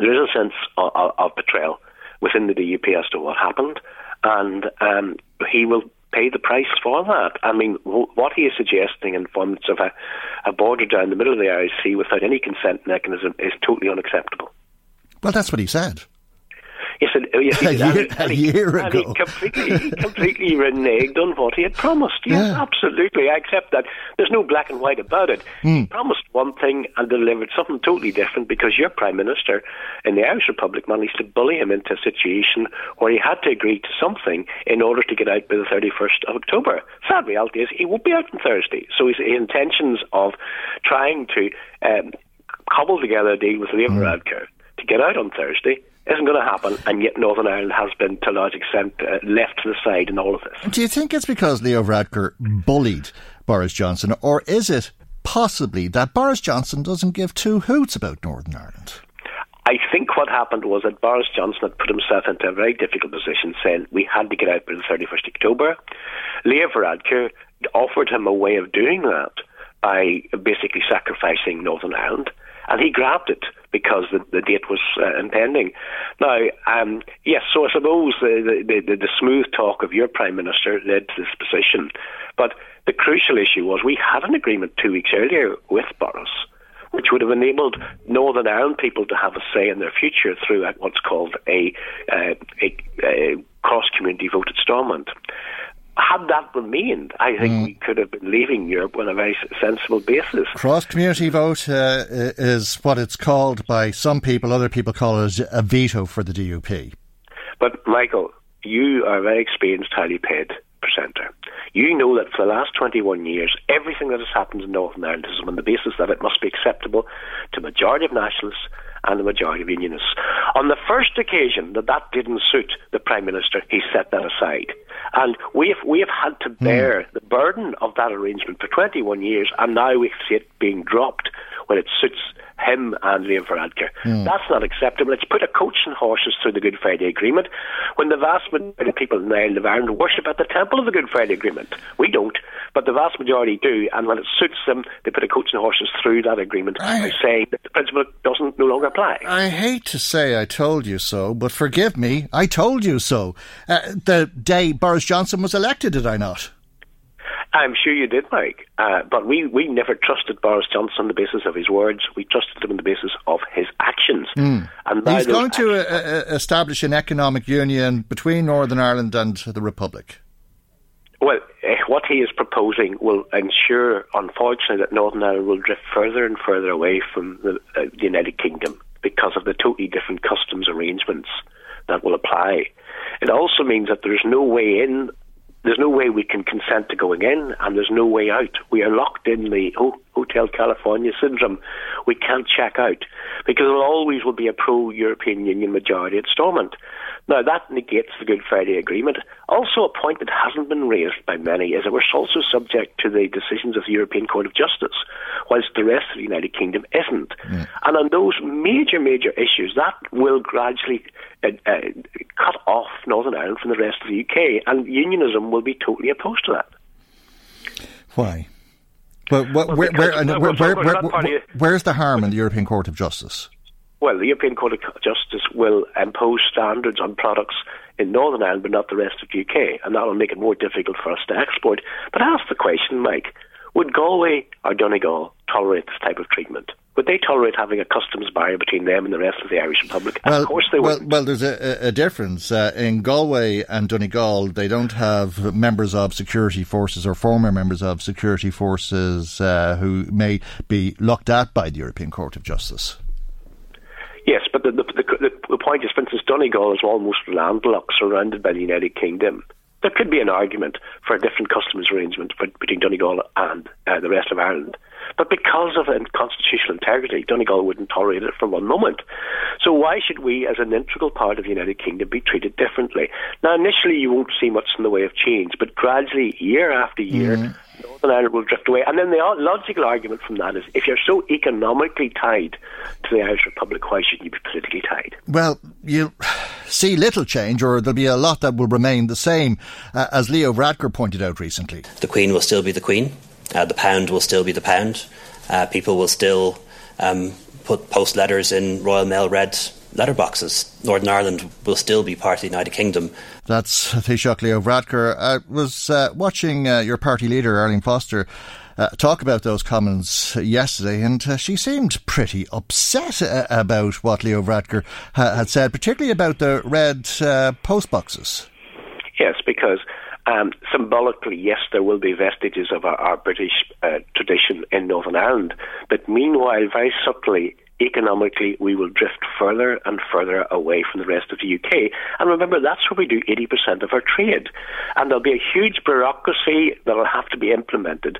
there is a sense of, of, betrayal within the DUP as to what happened, and um, he will pay the price for that. I mean, what he is suggesting in forms of a, a border down the middle of the Irish Sea without any consent mechanism is totally unacceptable. Well, that's what he said. Yes, and, yes, a year, and he, a year and ago. He completely, he completely reneged on what he had promised. Yes, yeah. absolutely. I accept that. There's no black and white about it. Mm. He promised one thing and delivered something totally different because your Prime Minister in the Irish Republic managed to bully him into a situation where he had to agree to something in order to get out by the 31st of October. Sad reality is he won't be out on Thursday. So his intentions of trying to um, cobble together a deal with Leo mm. Varadkar to get out on Thursday isn't going to happen, and yet Northern Ireland has been, to a large extent, uh, left to the side in all of this. Do you think it's because Leo Varadkar bullied Boris Johnson, or is it possibly that Boris Johnson doesn't give two hoots about Northern Ireland? I think what happened was that Boris Johnson had put himself into a very difficult position, saying we had to get out by the 31st October. Leo Varadkar offered him a way of doing that by basically sacrificing Northern Ireland and he grabbed it because the, the date was uh, impending. Now, um, yes, so I suppose the, the, the, the smooth talk of your Prime Minister led to this position, but the crucial issue was we had an agreement two weeks earlier with Boris which would have enabled Northern Ireland people to have a say in their future through what's called a, uh, a, a cross-community vote in Stormont had that remained, I think mm. we could have been leaving Europe on a very sensible basis. Cross community vote uh, is what it's called by some people. Other people call it a veto for the DUP. But Michael, you are a very experienced, highly paid presenter. You know that for the last 21 years, everything that has happened in Northern Ireland is on the basis that it must be acceptable to majority of nationalists and the majority of unionists. On the first occasion that that didn't suit the Prime Minister, he set that aside. And we have, we have had to bear mm. the burden of that arrangement for 21 years, and now we see it being dropped when it suits him and Leo Varadkar. Mm. That's not acceptable. It's put a coach and horses through the Good Friday Agreement when the vast majority of people in the island of Ireland worship at the temple of the Good Friday Agreement. We don't, but the vast majority do, and when it suits them, they put a coach and horses through that agreement I, by saying that the principle doesn't no longer apply. I hate to say I told you so, but forgive me, I told you so. Uh, the day Boris Johnson was elected, did I not? I'm sure you did, Mike. Uh, but we, we never trusted Boris Johnson on the basis of his words. We trusted him on the basis of his actions. Mm. And he's going to uh, uh, establish an economic union between Northern Ireland and the Republic. Well, uh, what he is proposing will ensure, unfortunately, that Northern Ireland will drift further and further away from the, uh, the United Kingdom because of the totally different customs arrangements that will apply. It also means that there's no way in there's no way we can consent to going in, and there's no way out. We are locked in the oh, Hotel California syndrome. We can't check out because there will always will be a pro-European Union majority at Stormont. Now that negates the Good Friday Agreement. Also, a point that hasn't been raised by many is that we're also subject to the decisions of the European Court of Justice, whilst the rest of the United Kingdom isn't. Mm. And on those major, major issues, that will gradually uh, uh, cut off Northern Ireland from the rest of the UK, and unionism will be totally opposed to that. Why? But well, where, where, uh, where, where, where's the harm in the European Court of Justice? Well, the European Court of Justice will impose standards on products in Northern Ireland, but not the rest of the UK, and that will make it more difficult for us to export. But ask the question, Mike: Would Galway or Donegal tolerate this type of treatment? Would they tolerate having a customs barrier between them and the rest of the Irish Republic? Well, of course they well, would. Well, there's a, a difference. Uh, in Galway and Donegal, they don't have members of security forces or former members of security forces uh, who may be looked at by the European Court of Justice. Yes, but the, the, the, the point is, for instance, Donegal is almost landlocked, surrounded by the United Kingdom. There could be an argument for a different customs arrangement between Donegal and uh, the rest of Ireland. But because of constitutional integrity, Donegal wouldn't tolerate it for one moment. So why should we, as an integral part of the United Kingdom, be treated differently? Now, initially, you won't see much in the way of change, but gradually, year after year, mm-hmm. Northern Ireland will drift away. And then the logical argument from that is if you're so economically tied to the Irish Republic, why shouldn't you be politically tied? Well, you'll see little change, or there'll be a lot that will remain the same, uh, as Leo Varadkar pointed out recently. The Queen will still be the Queen. Uh, the pound will still be the pound. Uh, people will still um, put post letters in Royal Mail red letterboxes. Northern Ireland will still be part of the United Kingdom. That's Taoiseach Leo Varadkar. I was uh, watching uh, your party leader, Arlene Foster, uh, talk about those comments yesterday, and uh, she seemed pretty upset uh, about what Leo Varadkar ha- had said, particularly about the red uh, post boxes. Yes, because um, symbolically, yes, there will be vestiges of our, our British uh, tradition in Northern Ireland, but meanwhile, very subtly, economically we will drift further and further away from the rest of the UK. And remember, that's where we do 80% of our trade. And there'll be a huge bureaucracy that'll have to be implemented.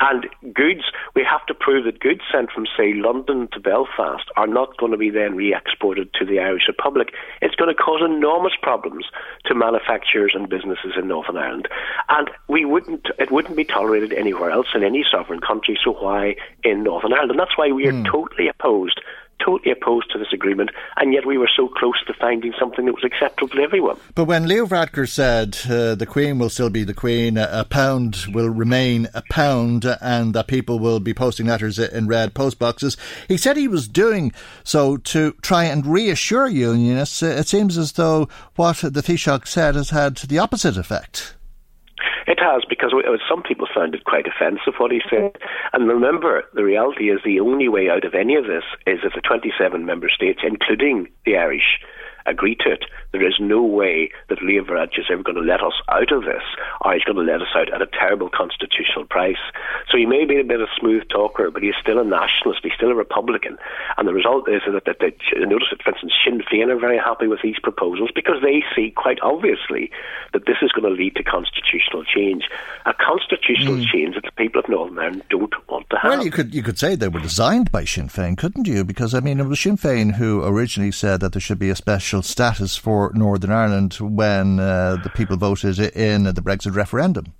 And goods, we have to prove that goods sent from, say, London to Belfast are not going to be then re exported to the Irish Republic. It's going to cause enormous problems to manufacturers and businesses in Northern Ireland. And we wouldn't, it wouldn't be tolerated anywhere else in any sovereign country, so why in Northern Ireland? And that's why we are mm. totally opposed totally opposed to this agreement, and yet we were so close to finding something that was acceptable to everyone. But when Leo Varadkar said uh, the Queen will still be the Queen, a pound will remain a pound, and that people will be posting letters in red post boxes, he said he was doing so to try and reassure unionists. It seems as though what the Taoiseach said has had the opposite effect. It has, because uh, some people found it quite offensive what he said. And remember, the reality is the only way out of any of this is if the 27 member states, including the Irish, agree to it. There is no way that Leo Varadkar is ever going to let us out of this, or he's going to let us out at a terrible constitutional price. So he may be a bit of a smooth talker, but he's still a nationalist. He's still a Republican. And the result is that, that, that notice that, for instance, Sinn Féin are very happy with these proposals because they see quite obviously that this is going to lead to constitutional change. A constitutional mm. change that the people of Northern Ireland don't want to have. Well, you could you could say they were designed by Sinn Féin, couldn't you? Because I mean, it was Sinn Féin who originally said that there should be a special status for Northern Ireland when uh, the people voted in the Brexit referendum.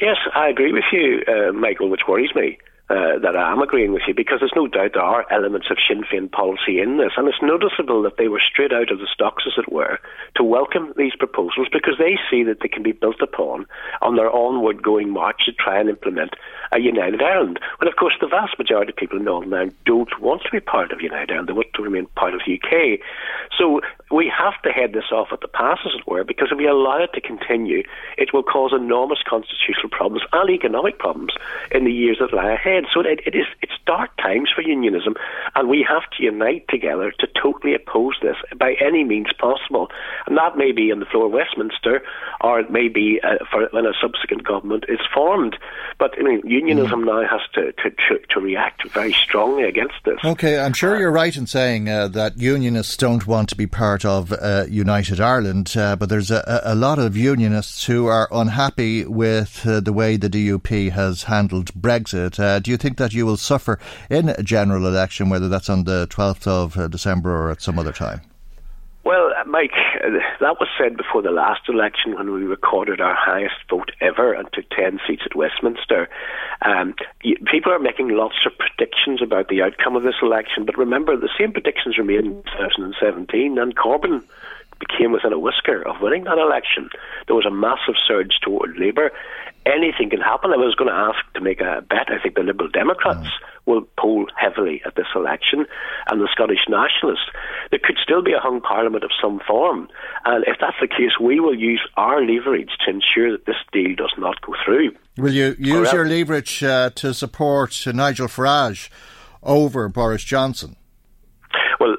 Yes, I agree with you, uh, Michael, which worries me uh, that I am agreeing with you because there's no doubt there are elements of Sinn Féin policy in this, and it's noticeable that they were straight out of the stocks, as it were, to welcome these proposals because they see that they can be built upon on their onward going march to try and implement a united Ireland. Well, of course, the vast majority of people in Northern Ireland don't want to be part of United Ireland; they want to remain part of the UK. So we have to head this off at the pass, as it were, because if we allow it to continue, it will cause enormous constitutional problems and economic problems in the years that lie ahead. So it, it is it's dark times for unionism, and we have to unite together to totally oppose this by any means possible. And that may be on the floor of Westminster, or it may be uh, for when a subsequent government is formed. But I mean, unionism mm. now has to, to, to, to, react very strongly against this. Okay, I'm sure you're right in saying uh, that unionists don't want to be part of uh, United Ireland, uh, but there's a, a, lot of unionists who are unhappy with uh, the way the DUP has handled Brexit. Uh, do you think that you will suffer in a general election, whether that's on the 12th of uh, December or at some other time? Well, uh, Mike, uh, that was said before the last election when we recorded our highest vote ever and took 10 seats at Westminster. Um, people are making lots of predictions about the outcome of this election, but remember, the same predictions were made in 2017, and Corbyn became within a whisker of winning that election. There was a massive surge toward Labour. Anything can happen. I was going to ask to make a bet. I think the Liberal Democrats mm. will poll heavily at this election, and the Scottish Nationalists. There could still be a hung parliament of some form, and if that's the case, we will use our leverage to ensure that this deal does not go through. Will you use your leverage uh, to support uh, Nigel Farage over Boris Johnson? Well,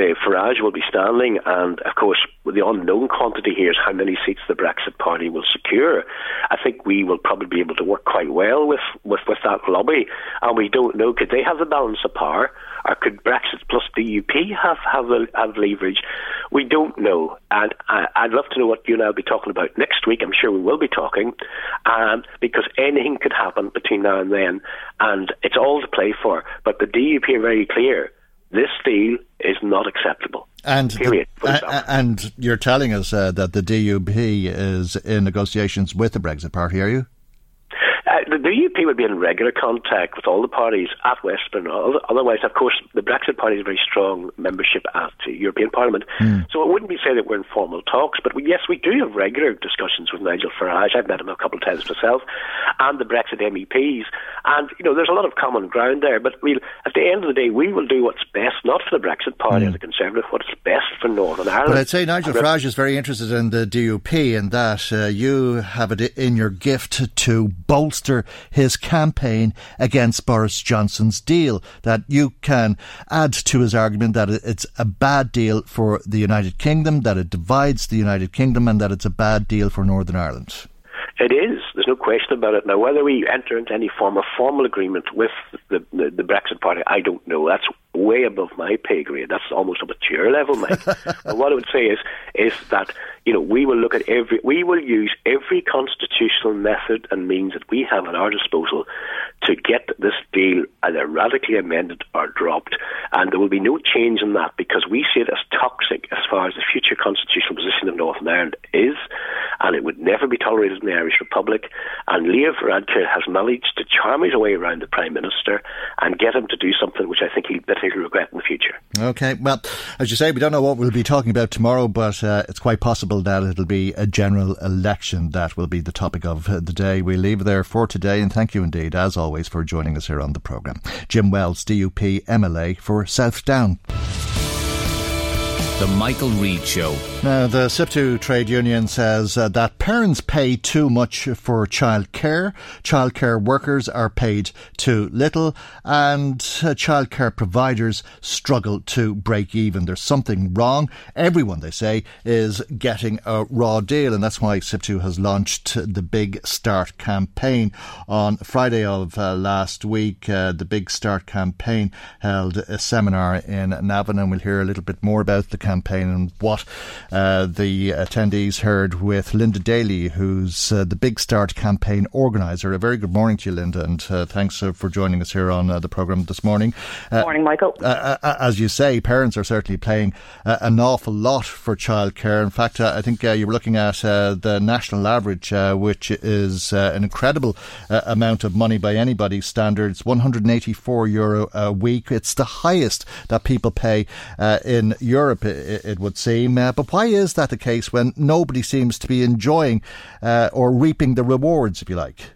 uh, uh, Farage will be standing, and of course, the unknown quantity here is how many seats the Brexit Party will secure. I think we will probably be able to work quite well with, with, with that lobby, and we don't know could they have the balance of power, or could Brexit plus DUP have have, have leverage? We don't know, and I, would love to know what you and I'll be talking about next week. I'm sure we will be talking, um, because anything could happen between now and then, and it's all to play for. But the DUP are very clear this deal is not acceptable. And period. The, and you're telling us uh, that the DUP is in negotiations with the Brexit Party, are you? Uh, the DUP would be in regular contact with all the parties at Westminster. Otherwise, of course, the Brexit Party has very strong membership at the European Parliament. Mm. So it wouldn't be said that we're in formal talks, but we, yes, we do have regular discussions with Nigel Farage. I've met him a couple of times myself, and the Brexit MEPs. And, you know, there's a lot of common ground there, but we'll, at the end of the day, we will do what's best, not for the Brexit Party mm. or the Conservative, what's best for Northern Ireland. But I'd say Nigel Farage is very interested in the DUP and that uh, you have it in your gift to bolster his campaign against Boris Johnson's deal. That you can add to his argument that it's a bad deal for the United Kingdom, that it divides the United Kingdom, and that it's a bad deal for Northern Ireland. It is. There's no question about it. Now, whether we enter into any form of formal agreement with the, the, the Brexit Party, I don't know. That's way above my pay grade. That's almost up at your level, Mike. [laughs] what I would say is, is that you know we will look at every, we will use every constitutional method and means that we have at our disposal to get this deal either radically amended or dropped. And there will be no change in that because we see it as toxic as far as the future constitutional position of Northern Ireland is, and it would never be tolerated in the Irish Republic. And Leo Varadkar has managed to charm his way around the Prime Minister and get him to do something which I think he'll bitterly regret in the future. Okay, well, as you say, we don't know what we'll be talking about tomorrow, but uh, it's quite possible that it'll be a general election that will be the topic of the day. We leave there for today, and thank you indeed, as always for joining us here on the programme. Jim Wells, DUP MLA for South Down. The Michael Reade Show. Now, the SIPTU trade union says uh, that parents pay too much for childcare, childcare workers are paid too little, and uh, childcare providers struggle to break even. There's something wrong. Everyone, they say, is getting a raw deal, and that's why SIPTU has launched the Big Start campaign. On Friday of uh, last week, uh, the Big Start campaign held a seminar in Navan, and we'll hear a little bit more about the campaign and what uh, the attendees heard with Linda Daly, who's uh, the Big Start campaign organiser. A very good morning to you, Linda, and uh, thanks uh, for joining us here on uh, the programme this morning. Good morning, Michael. as you say, parents are certainly paying an awful lot for childcare. In fact, I think you were looking at the national average, which is an incredible amount of money by anybody's standards 184 euro a week. It's the highest that people pay in Europe it would seem. Uh, but why is that the case when nobody seems to be enjoying uh, or reaping the rewards, if you like?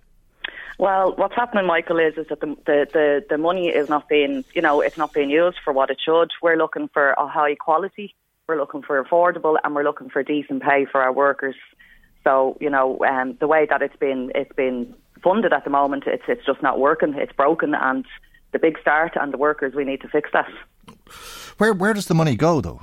Well, what's happening, Michael, is is that the, the, the, the money is not being, you know, it's not being used for what it should. We're looking for a high quality, we're looking for affordable, and we're looking for decent pay for our workers. So, you know, um, the way that it's been it's been funded at the moment, it's it's just not working. It's broken, and the big start and the workers, we need to fix that. Where where does the money go, though?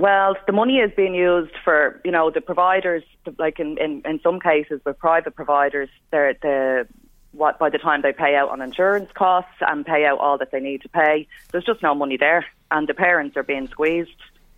Well, the money is being used for, you know, the providers, like in, in, in some cases with private providers, they're, the what by the time they pay out on insurance costs and pay out all that they need to pay, there's just no money there, and the parents are being squeezed.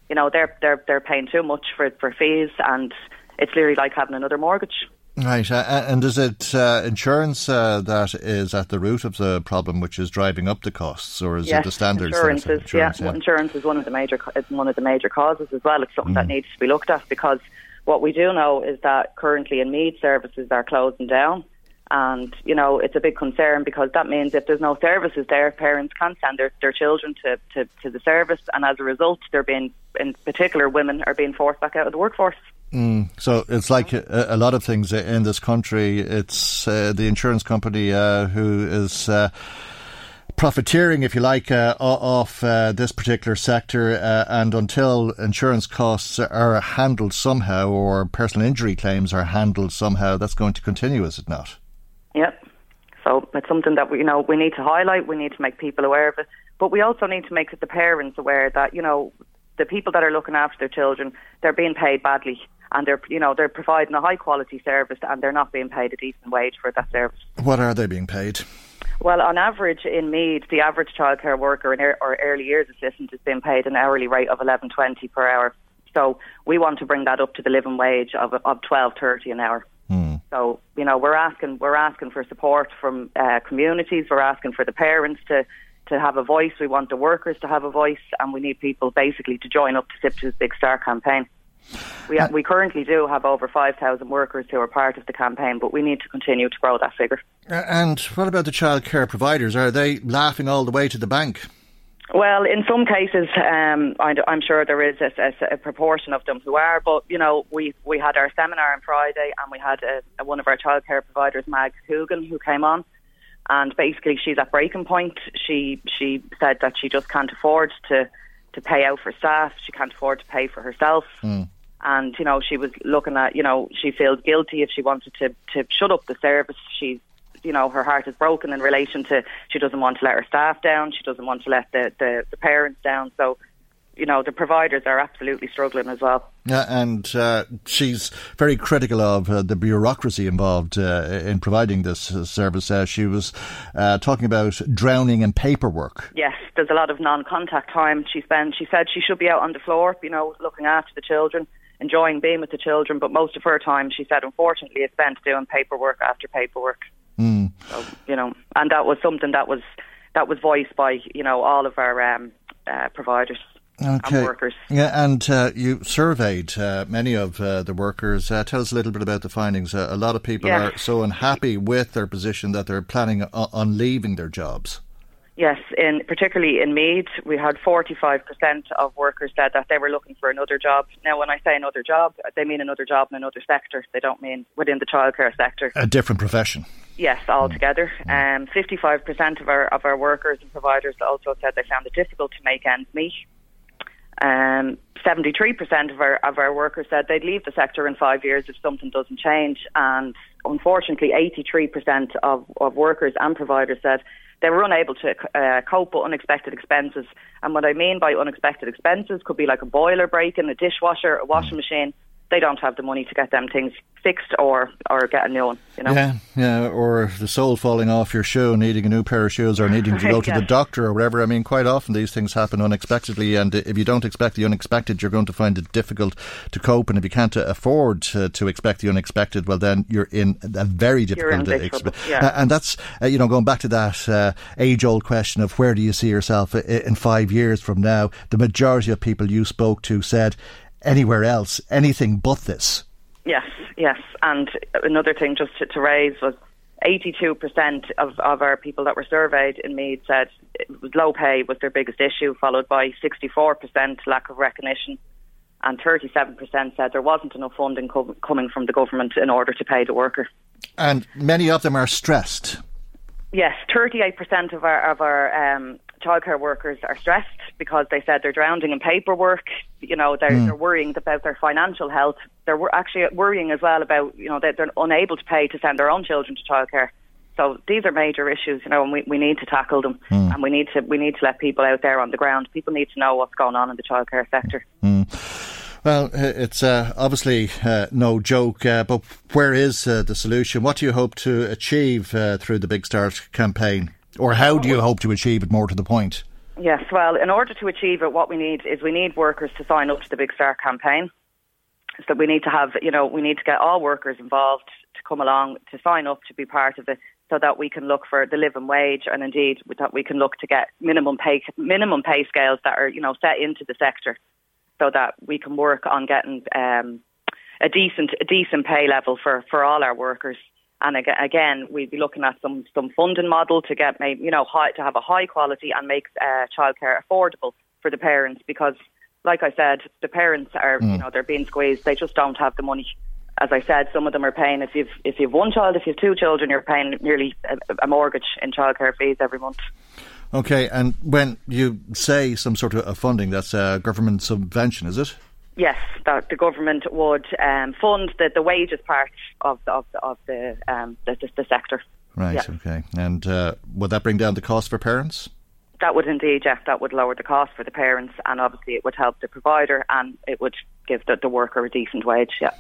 You know, they're they're they're paying too much for for fees, and it's literally like having another mortgage. Right, uh, uh, and is it uh, insurance uh, that is at the root of the problem, which is driving up the costs, or is yes, it the standards? Insurance is, insurance, yeah, yeah. insurance is one of the major one of the major causes as well. It's something mm. that needs to be looked at because what we do know is that currently in Meath services are closing down, and you know it's a big concern because that means if there's no services there, parents can't send their, their children to, to, to the service, and as a result, they're being, in particular, women are being forced back out of the workforce. Mm, so it's like a, a, lot of things in this country. It's uh, the insurance company uh, who is. Uh, profiteering, if you like, uh, off uh, this particular sector, uh, and until insurance costs are handled somehow or personal injury claims are handled somehow, that's going to continue, is it not? So it's something that we, you know, we need to highlight. We need to make people aware of it, but we also need to make the parents aware that you know the people that are looking after their children, they're being paid badly and they're you know they're providing a high quality service and they're not being paid a decent wage for that service. What are they being paid? Well, on average in Meath, the average childcare worker in er- or early years assistant is being paid an hourly rate of eleven twenty per hour. So we want to bring that up to the living wage of of twelve thirty an hour. Hmm. So you know we're asking we're asking for support from uh, communities. We're asking for the parents to to have a voice. We want the workers to have a voice, and we need people basically to join up to SIPTU's Big Start campaign. We, uh, we currently do have over 5,000 workers who are part of the campaign, but we need to continue to grow that figure. And what about the childcare providers? Are they laughing all the way to the bank? Well, in some cases, um, I'm sure there is a, a, a, proportion of them who are. But you know, we we had our seminar on Friday, and we had a, one of our childcare providers, Mag Coogan, who came on, and basically she's at breaking point. She she said that she just can't afford to to pay out for staff. She can't afford to pay for herself. Mm. And, you know, she was looking at, you know, she feels guilty if she wanted to, to shut up the service. She's, you know, her heart is broken in relation to she doesn't want to let her staff down. She doesn't want to let the, the, the parents down. So, you know, the providers are absolutely struggling as well. Yeah, and uh, she's very critical of uh, the bureaucracy involved uh, in providing this uh, service. Uh, she was uh, talking about drowning in paperwork. Yes, there's a lot of non-contact time she spends. She said she should be out on the floor, you know, looking after the children, enjoying being with the children, but most of her time, she said, unfortunately, is spent doing paperwork after paperwork. Mm. So, you know, and that was something that was that was voiced by you know all of our um, providers okay. and workers. Yeah, and uh, you surveyed uh, many of uh, the workers. Uh, tell us a little bit about the findings. Uh, a lot of people yes. are so unhappy with their position that they're planning on leaving their jobs. Yes, in particularly in Meath, we had 45% of workers said that they were looking for another job. Now, when I say another job, they mean another job in another sector. They don't mean within the childcare sector. A different profession. Yes, altogether. Mm. Um, 55% of our of our workers and providers also said they found it difficult to make ends meet. Um, 73% of our, of our workers said they'd leave the sector in five years if something doesn't change. And unfortunately, 83% of, of workers and providers said they were unable to uh, cope with unexpected expenses. And what I mean by unexpected expenses could be like a boiler breaking, a dishwasher, a washing machine. They don't have the money to get them things fixed or or get a new one. You know. Yeah, yeah, or the sole falling off your shoe, needing a new pair of shoes, or needing to [laughs] go to Yeah. the doctor or whatever. I mean, quite often these things happen unexpectedly, and if you don't expect the unexpected, you're going to find it difficult to cope. And if you can't afford to, to expect the unexpected, well, then you're in a very difficult expe- trouble, yeah. Uh, and that's uh, you know going back to that uh, age-old question of where do you see yourself in five years from now? The majority of people you spoke to said anywhere else, anything but this. Yes, yes. And another thing just to, to raise was 82% of, of our people that were surveyed in Meath said was low pay was their biggest issue, followed by 64% lack of recognition, and 37% said there wasn't enough funding co- coming from the government in order to pay the worker. And many of them are stressed. Yes, 38% of our of our um, childcare workers are stressed because they said they're drowning in paperwork. You know, they're, Hmm. they're worrying about their financial health. They're wor- actually worrying as well about you know that they're unable to pay to send their own children to childcare. So these are major issues, you know, and we, we need to tackle them, Hmm. and we need to we need to let people out there on the ground. People need to know what's going on in the childcare sector. Mm. Well, it's uh, obviously uh, no joke, uh, but where is uh, the solution? What do you hope to achieve uh, through the Big Start campaign? Or how do you hope to achieve it more to the point? Yes, well, in order to achieve it, what we need is we need workers to sign up to the Big Start campaign. So we need to have, you know, we need to get all workers involved to come along to sign up to be part of it, so that we can look for the living wage, and indeed that we can look to get minimum pay minimum pay scales that are, you know, set into the sector, so that we can work on getting um, a decent a decent pay level for, for all our workers. And again, we'd be looking at some some funding model to get maybe you know high, to have a high quality and make uh, childcare affordable for the parents because, like I said, the parents are you Mm. know they're being squeezed. They just don't have the money. As I said, some of them are paying if you've if you've one child, if you've two children, you're paying nearly a, a mortgage in childcare fees every month. Okay, and when you say some sort of funding, that's a government subvention, is it? Yes, that the government would um, fund the, the wages part of the, of the, of the, um, the, the, the sector. Right, Yeah. okay. And uh, would that bring down the cost for parents? That would indeed, Jeff. that would lower the cost for the parents, and obviously it would help the provider, and it would give the, the worker a decent wage. Yeah.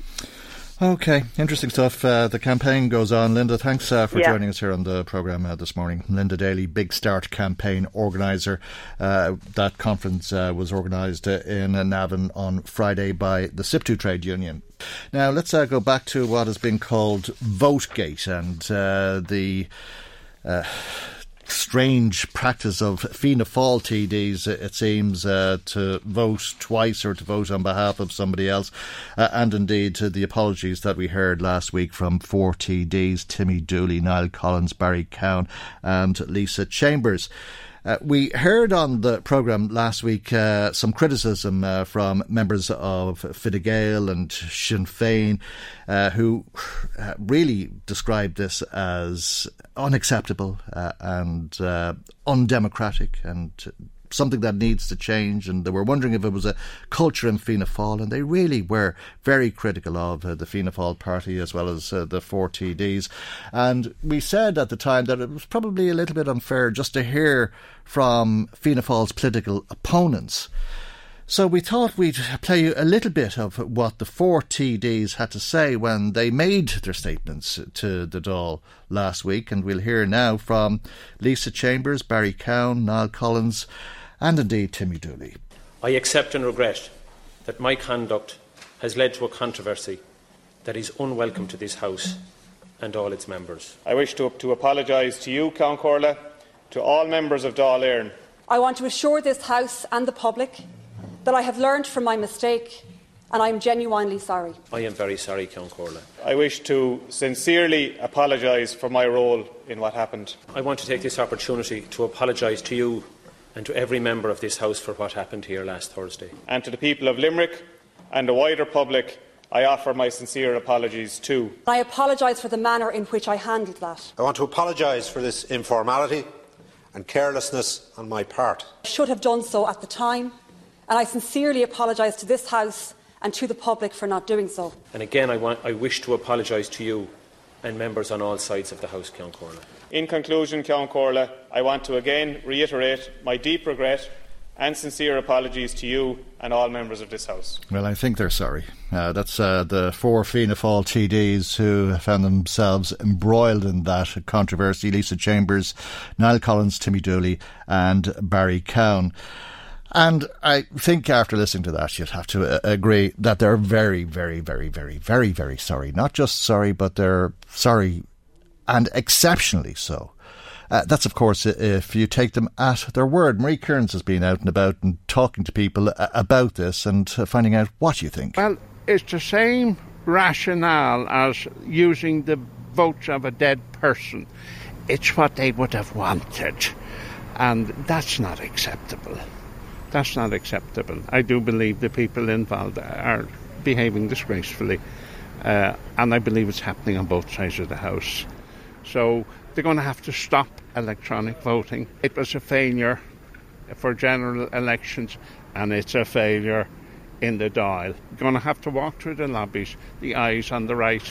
Okay, interesting stuff. Uh, the campaign goes on. Linda, thanks uh, for Yeah. joining us here on the programme uh, this morning. Linda Daly, Big Start campaign organiser. Uh, that conference uh, was organised uh, in Navan on Friday by the SIPTU Trade Union. Now, let's uh, go back to what has been called VoteGate and uh, the. Strange practice of Fianna Fáil TDs, it seems, uh, to vote twice or to vote on behalf of somebody else. Uh, and indeed, uh, the apologies that we heard last week from four TDs Timmy Dooley, Niall Collins, Barry Cowen, and Lisa Chambers. Uh, we heard on the programme last week uh, some criticism uh, from members of Fine Gael and Sinn Féin uh, who uh, really described this as unacceptable uh, and undemocratic and something that needs to change. And they were wondering if it was a culture in Fianna Fáil, and they really were very critical of uh, the Fianna Fáil party as well as uh, the four TDs. And we said at the time that it was probably a little bit unfair just to hear from Fianna Fáil's political opponents. So we thought we'd play you a little bit of what the four TDs had to say when they made their statements to the Dáil last week, and we'll hear now from Lisa Chambers, Barry Cowen, Niall Collins, and indeed Timmy Dooley. I accept and regret that my conduct has led to a controversy that is unwelcome to this House and all its members. I wish to, to apologise to you, Ceann Comhairle, to all members of Dáil Éireann. I want to assure this House and the public that I have learned from my mistake and I am genuinely sorry. I am very sorry, Ceann Comhairle. I wish to sincerely apologise for my role in what happened. I want to take this opportunity to apologise to you and to every member of this House for what happened here last Thursday. And to the people of Limerick and the wider public, I offer my sincere apologies too. I apologise for the manner in which I handled that. I want to apologise for this informality and carelessness on my part. I should have done so at the time and I sincerely apologise to this House and to the public for not doing so. And again, I, want, I wish to apologise to you and members on all sides of the House, Ceann Comhairle. In conclusion, Ceann Comhairle, I want to again reiterate my deep regret and sincere apologies to you and all members of this House. Well, I think they're sorry. Uh, that's uh, the four Fianna Fáil TDs who found themselves embroiled in that controversy Lisa Chambers, Niall Collins, Timmy Dooley, and Barry Cowen. And I think after listening to that, you'd have to uh, agree that they're very, very, very, very, very, very sorry. Not just sorry, but they're sorry and exceptionally so. Uh, that's, of course, if you take them at their word. Marie Kearns has been out and about and talking to people uh, about this and uh, finding out what you think. Well, it's the same rationale as using the votes of a dead person. It's what they would have wanted, and that's not acceptable. That's not acceptable. I do believe the people involved are behaving disgracefully, uh, and I believe it's happening on both sides of the House. So they're going to have to stop electronic voting. It was a failure for general elections, and it's a failure in the Dáil. You're going to have to walk through the lobbies, the ayes on the right.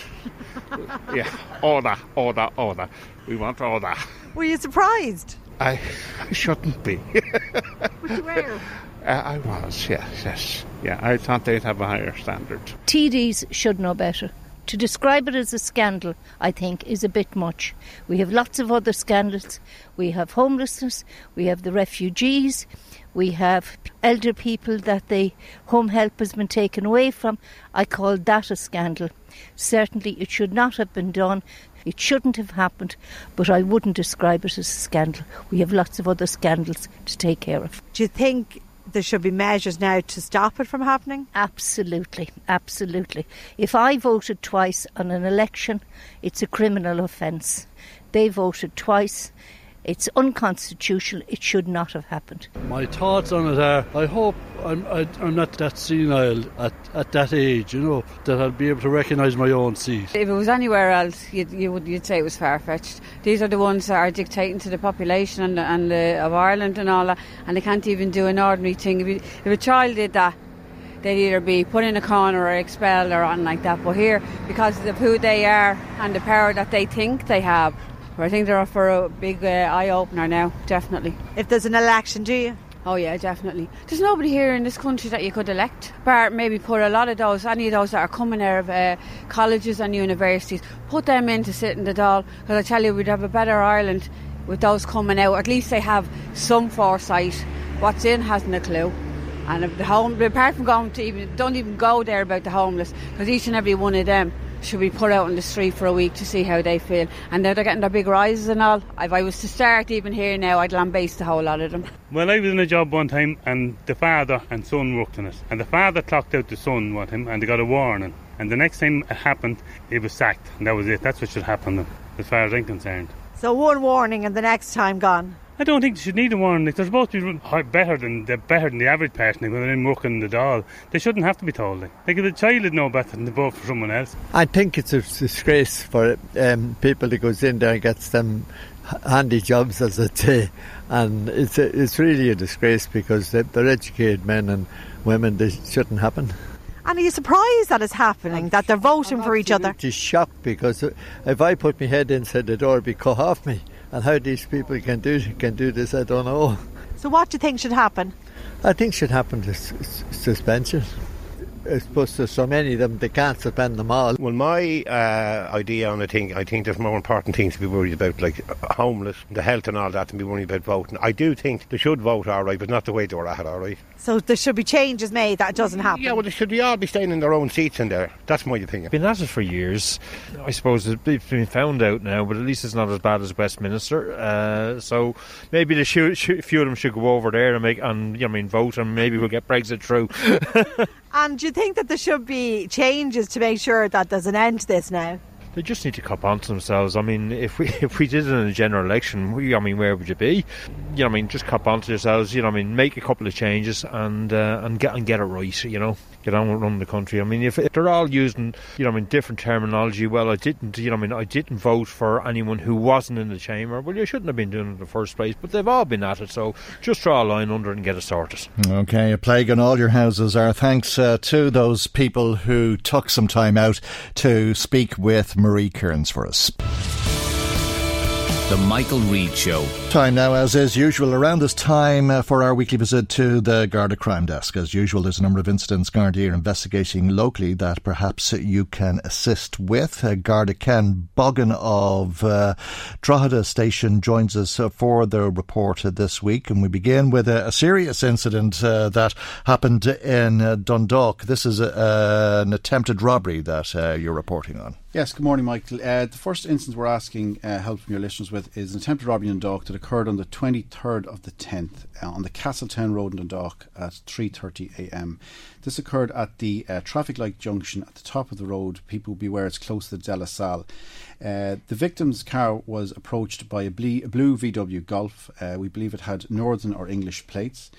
[laughs] yeah, order, order, order. We want order. Were you surprised? I, I shouldn't be. [laughs] but you were. Uh, I was, yes, yes. Yeah, I thought they'd have a higher standard. TDs should know better. To describe it as a scandal, I think, is a bit much. We have lots of other scandals. We have homelessness, we have the refugees, we have elder people that the home help has been taken away from. I call that a scandal. Certainly, it should not have been done. It shouldn't have happened, but I wouldn't describe it as a scandal. We have lots of other scandals to take care of. Do you think there should be measures now to stop it from happening? Absolutely, absolutely. If I voted twice on an election, it's a criminal offence. They voted twice. It's unconstitutional. It should not have happened. My thoughts on it are I hope I'm, I, am not that senile at, at that age, you know, that I'll be able to recognise my own seat. If it was anywhere else, you'd, you would, you'd say it was far fetched. These are the ones that are dictating to the population and, and uh, of Ireland and all that, and they can't even do an ordinary thing. If, you, if a child did that, they'd either be put in a corner or expelled or anything like that. But here, because of who they are and the power that they think they have, I think they're up for a big uh, eye opener now, definitely. If there's an election, do you? Oh yeah, definitely. There's nobody here in this country that you could elect, bar maybe put a lot of those, any of those that are coming out of uh, colleges and universities, put them in to sit in the Dáil. Because I tell you, we'd have a better Ireland with those coming out. At least they have some foresight. What's in hasn't a clue. And if the home, apart from going to even, don't even go there about the homeless, because each and every one of them should be put out on the street for a week to see how they feel. And now they're getting their big rises and all. If I was to start even here now, I'd lambaste a whole lot of them. Well, I was in a job one time and the father and son worked in it. And the father clocked out the son with him and they got a warning. And the next time it happened, he was sacked. And that was it. That's what should happen, as far as I'm concerned. So one warning and the next time gone. I don't think they should need a warning. Like, they're supposed to be better than they're better than the average person like, when they're in working in the Dáil. They shouldn't have to be told. Like, like if a child would know better than to vote for someone else. I think it's a disgrace for um, people that goes in there and gets them handy jobs, as I say, and it's a, it's really a disgrace because they're, they're educated men and women. They shouldn't happen. And are you surprised that it's happening, that they're voting I'm for each other? Just shocked because if I put my head inside the door, it'd be cut off me. And how these people can do can do this, I don't know. So, what do you think should happen? I think should happen to suspension. I suppose there's so many of them they can't suspend them all. Well, my uh, idea on the thing, I think there's more important things to be worried about, like homeless, the health and all that, and be worried about voting. I do think they should vote all right, but not the way they were at, all right. So there should be changes made that doesn't happen. Yeah, well, they should be all be staying in their own seats in there. That's my opinion. Been at it for years. I suppose it's been found out now, but at least it's not as bad as Westminster. Uh, so maybe the should, should, few of them should go over there and make and you know, I mean vote, and maybe we'll get Brexit through. [laughs] and do you think that there should be changes to make sure that there's an end to this now? They just need to cop on to themselves. I mean, if we [laughs] if we did it in a general election, we, I mean, where would you be? You know, I mean, just cop on to yourselves. You know, I mean, make a couple of changes and uh, and get and get it right. You know. Get on and run the country. I mean, if, if they're all using, you know, I mean, different terminology, well, I didn't, you know, I mean, I didn't vote for anyone who wasn't in the chamber. Well, you shouldn't have been doing it in the first place, but they've all been at it, so just draw a line under it and get it sorted. Okay, a plague on all your houses. Our thanks uh, to those people who took some time out to speak with Marie Kearns for us. The Michael Reade Show. Time now, as is usual, around this time uh, for our weekly visit to the Garda Crime Desk. As usual, there's a number of incidents Garda are investigating locally that perhaps you can assist with. Uh, Garda Ken Bogan of uh, Drogheda Station joins us uh, for the report this week, and we begin with a, a serious incident uh, that happened in uh, Dundalk. This is a, an attempted robbery that uh, you're reporting on. Yes, good morning, Michael. Uh, the first instance we're asking uh, help from your listeners with is an attempted robbery in Dundalk that occurred on the 23rd of the 10th uh, on the Castletown Road in Dundalk at 3.30am. This occurred at the uh, traffic light junction at the top of the road. People beware it's close to the De La Salle. Uh, the victim's car was approached by a, ble- a blue VW Golf. Uh, we believe it had northern or English plates.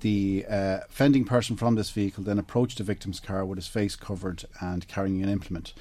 The uh, fending person from this vehicle then approached the victim's car with his face covered and carrying an implement.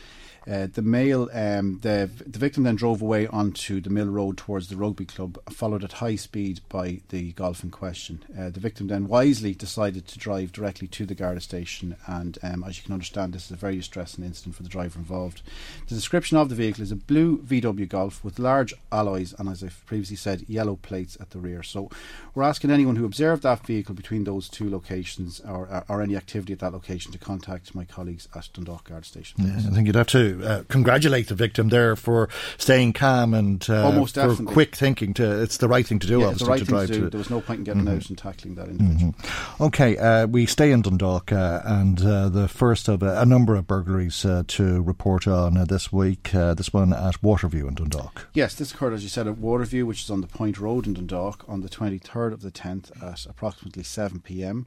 Uh, the male, um, the the victim then drove away onto the Mill Road towards the rugby club, followed at high speed by the golf in question. Uh, the victim then wisely decided to drive directly to the Garda station, and um, as you can understand, this is a very distressing incident for the driver involved. The description of the vehicle is a blue VW Golf with large alloys and, as I've previously said, yellow plates at the rear. So, we're asking anyone who observed that vehicle between those two locations or, or any activity at that location to contact my colleagues at Dundalk Garda Station. Yeah, I think you'd have to uh, congratulate the victim there for staying calm and uh, Almost for definitely. quick thinking. To it's the right thing to do. Yeah, obviously, right to drive to to. There was no point in getting Mhm. out and tackling that individual. Mhm. Okay, uh, we stay in Dundalk, uh, and uh, the first of a, a number of burglaries uh, to report on uh, this week. Uh, this one at Waterview in Dundalk. Yes, this occurred, as you said, at Waterview, which is on the Point Road in Dundalk, on the 23rd of the 10th at approximately 7 pm.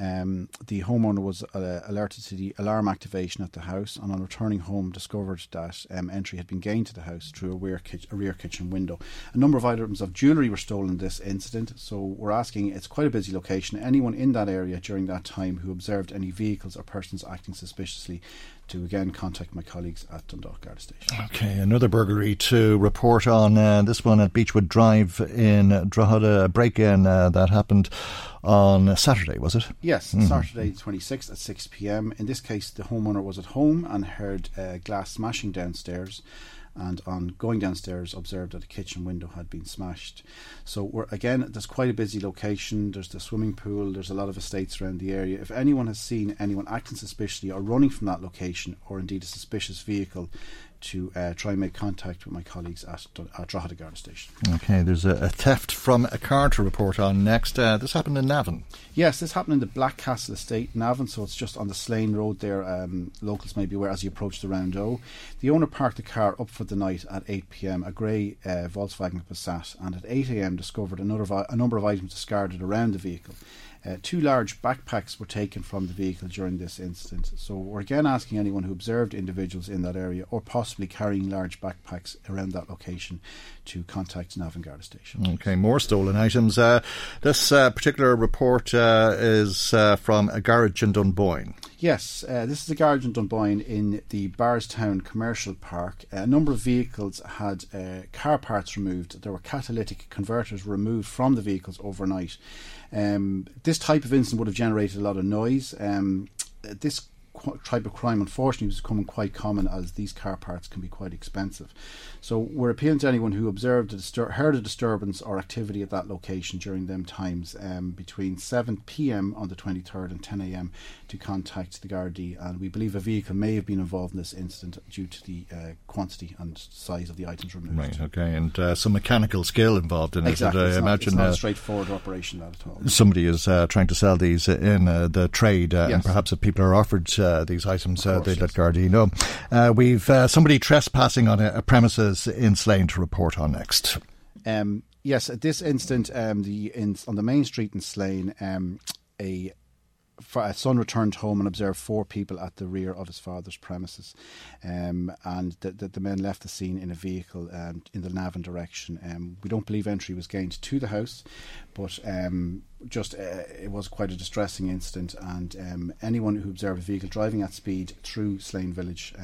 Um, the homeowner was uh, alerted to the alarm activation at the house and, on returning home, discovered that um, entry had been gained to the house through a rear, a rear kitchen window. A number of items of jewellery were stolen in this incident, so we're asking it's quite a busy location. Anyone in that area during that time who observed any vehicles or persons acting suspiciously to again contact my colleagues at Dundalk Garda Station. Okay, another burglary to report on. Uh, this one at Beechwood Drive in Drogheda, a break-in uh, that happened on Saturday, was it? Yes, Mhm. Saturday 26th at 6 pm. In this case, the homeowner was at home and heard uh, glass smashing downstairs. And on going downstairs, observed that a kitchen window had been smashed. So we're again, there's quite a busy location. There's the swimming pool. There's a lot of estates around the area. If anyone has seen anyone acting suspiciously or running from that location, or indeed a suspicious vehicle, to uh, try and make contact with my colleagues at, at Drogheda Garda Station. Okay, there's a, a theft from a car to report on next. Uh, this happened in Navan. Yes, this happened in the Black Castle Estate, Navan, so it's just on the Slane Road there. Um, locals may be aware as you approach the Round O. The owner parked the car up for the night at 8 pm, a grey uh, Volkswagen Passat, and at 8 am discovered another vi- a number of items discarded around the vehicle. Uh, two large backpacks were taken from the vehicle during this incident. So we're again asking anyone who observed individuals in that area or possibly carrying large backpacks around that location to contact Navan Garda Station. Okay, more stolen items. Uh, this uh, particular report uh, is uh, from a garage in Dunboyne. Yes, uh, this is a garage in Dunboyne in the Barstown Commercial Park. A number of vehicles had uh, car parts removed. There were catalytic converters removed from the vehicles overnight. Um, this type of incident would have generated a lot of noise. Um, this type of crime, unfortunately, was becoming quite common as these car parts can be quite expensive. So we're appealing to anyone who observed, a distur- heard a disturbance or activity at that location during them times um, between 7 p.m. on the 23rd and 10 a.m. to contact the Gardaí. And we believe a vehicle may have been involved in this incident due to the uh, quantity and size of the items removed. Right, okay, and uh, some mechanical skill involved in Exactly. it. It's I not, imagine it's not uh, a straightforward operation at all. somebody is uh, trying to sell these in uh, the trade, uh, and perhaps if people are offered uh, these items, uh, course, they'd let Uh, we've uh, somebody trespassing on a, a premises in Slane to report on next. Um, yes, at this instant, um, the in, on the main street in Slane, um, a son returned home and observed four people at the rear of his father's premises, um, and the, the, the, men left the scene in a vehicle um, in the Navan direction. Um, we don't believe entry was gained to the house, but um, just uh, it was quite a distressing incident. And um, anyone who observed a vehicle driving at speed through Slane Village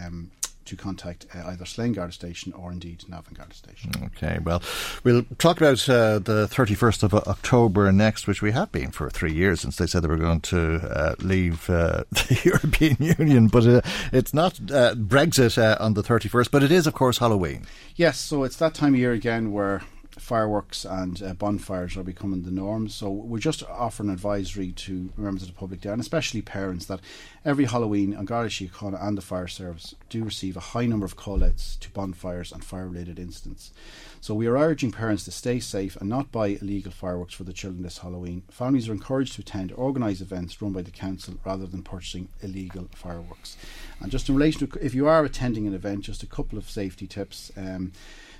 to contact uh, either Slane Garda Station or indeed Navan Garda Station. Okay, well, we'll talk about uh, the 31st of October next, which we have been for three years since they said they were going to uh, leave uh, [laughs] the European [laughs] Union. But uh, it's not uh, Brexit on the 31st, but it is, of course, Halloween. Yes, so it's that time of year again where fireworks and uh, bonfires are becoming the norm. So we're just offering advisory to members of the public there, and especially parents, that every Halloween, Garda Síochána and the fire service do receive a high number of call-outs to bonfires and fire-related incidents. So we are urging parents to stay safe and not buy illegal fireworks for the children this Halloween. Families are encouraged to attend organised events run by the council rather than purchasing illegal fireworks. And just in relation to if you are attending an event, just a couple of safety tips. Um,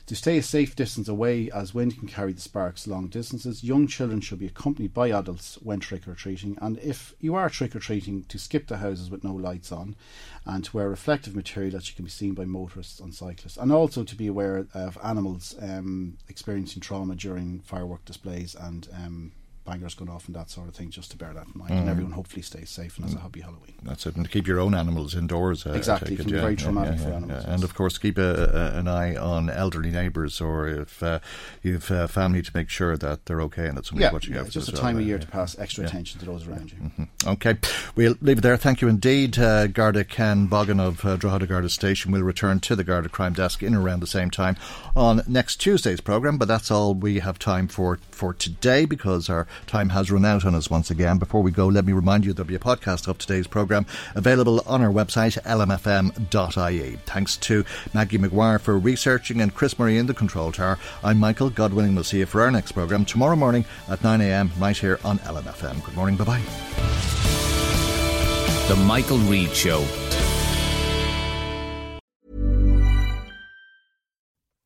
to stay a safe distance away, as wind can carry the sparks long distances, young children should be accompanied by adults when trick or treating. And if you are trick or treating, to skip the houses with no lights on and to wear reflective material that you can be seen by motorists and cyclists. And also to be aware of animals um, experiencing trauma during firework displays and um, bangers going off and that sort of thing, just to bear that in mind. Mm. And everyone hopefully stays safe and has a happy Halloween. That's it. And to keep your own animals indoors. Uh, exactly. It can be very traumatic yeah, yeah, for animals. And of course, keep a, a, an eye on elderly neighbours or if uh, you've uh, family to make sure that they're okay and that somebody's yeah, watching yeah, out. It's just a time of year to pass extra attention to those around you. Mm-hmm. Okay. We'll leave it there. Thank you indeed. Uh, Garda Ken Bogan of uh, Drogheda Garda Station We'll return to the Garda Crime Desk in around the same time on next Tuesday's programme. But that's all we have time for for today because our time has run out on us once again. Before we go, let me remind you there'll be a podcast of today's programme available on our website, lmfm.ie. Thanks to Maggie McGuire for researching and Chris Murray in the control tower. I'm Michael Godwinning. We'll see you for our next programme tomorrow morning at 9am right here on LMFM. Good morning. Bye bye. The Michael Reade Show.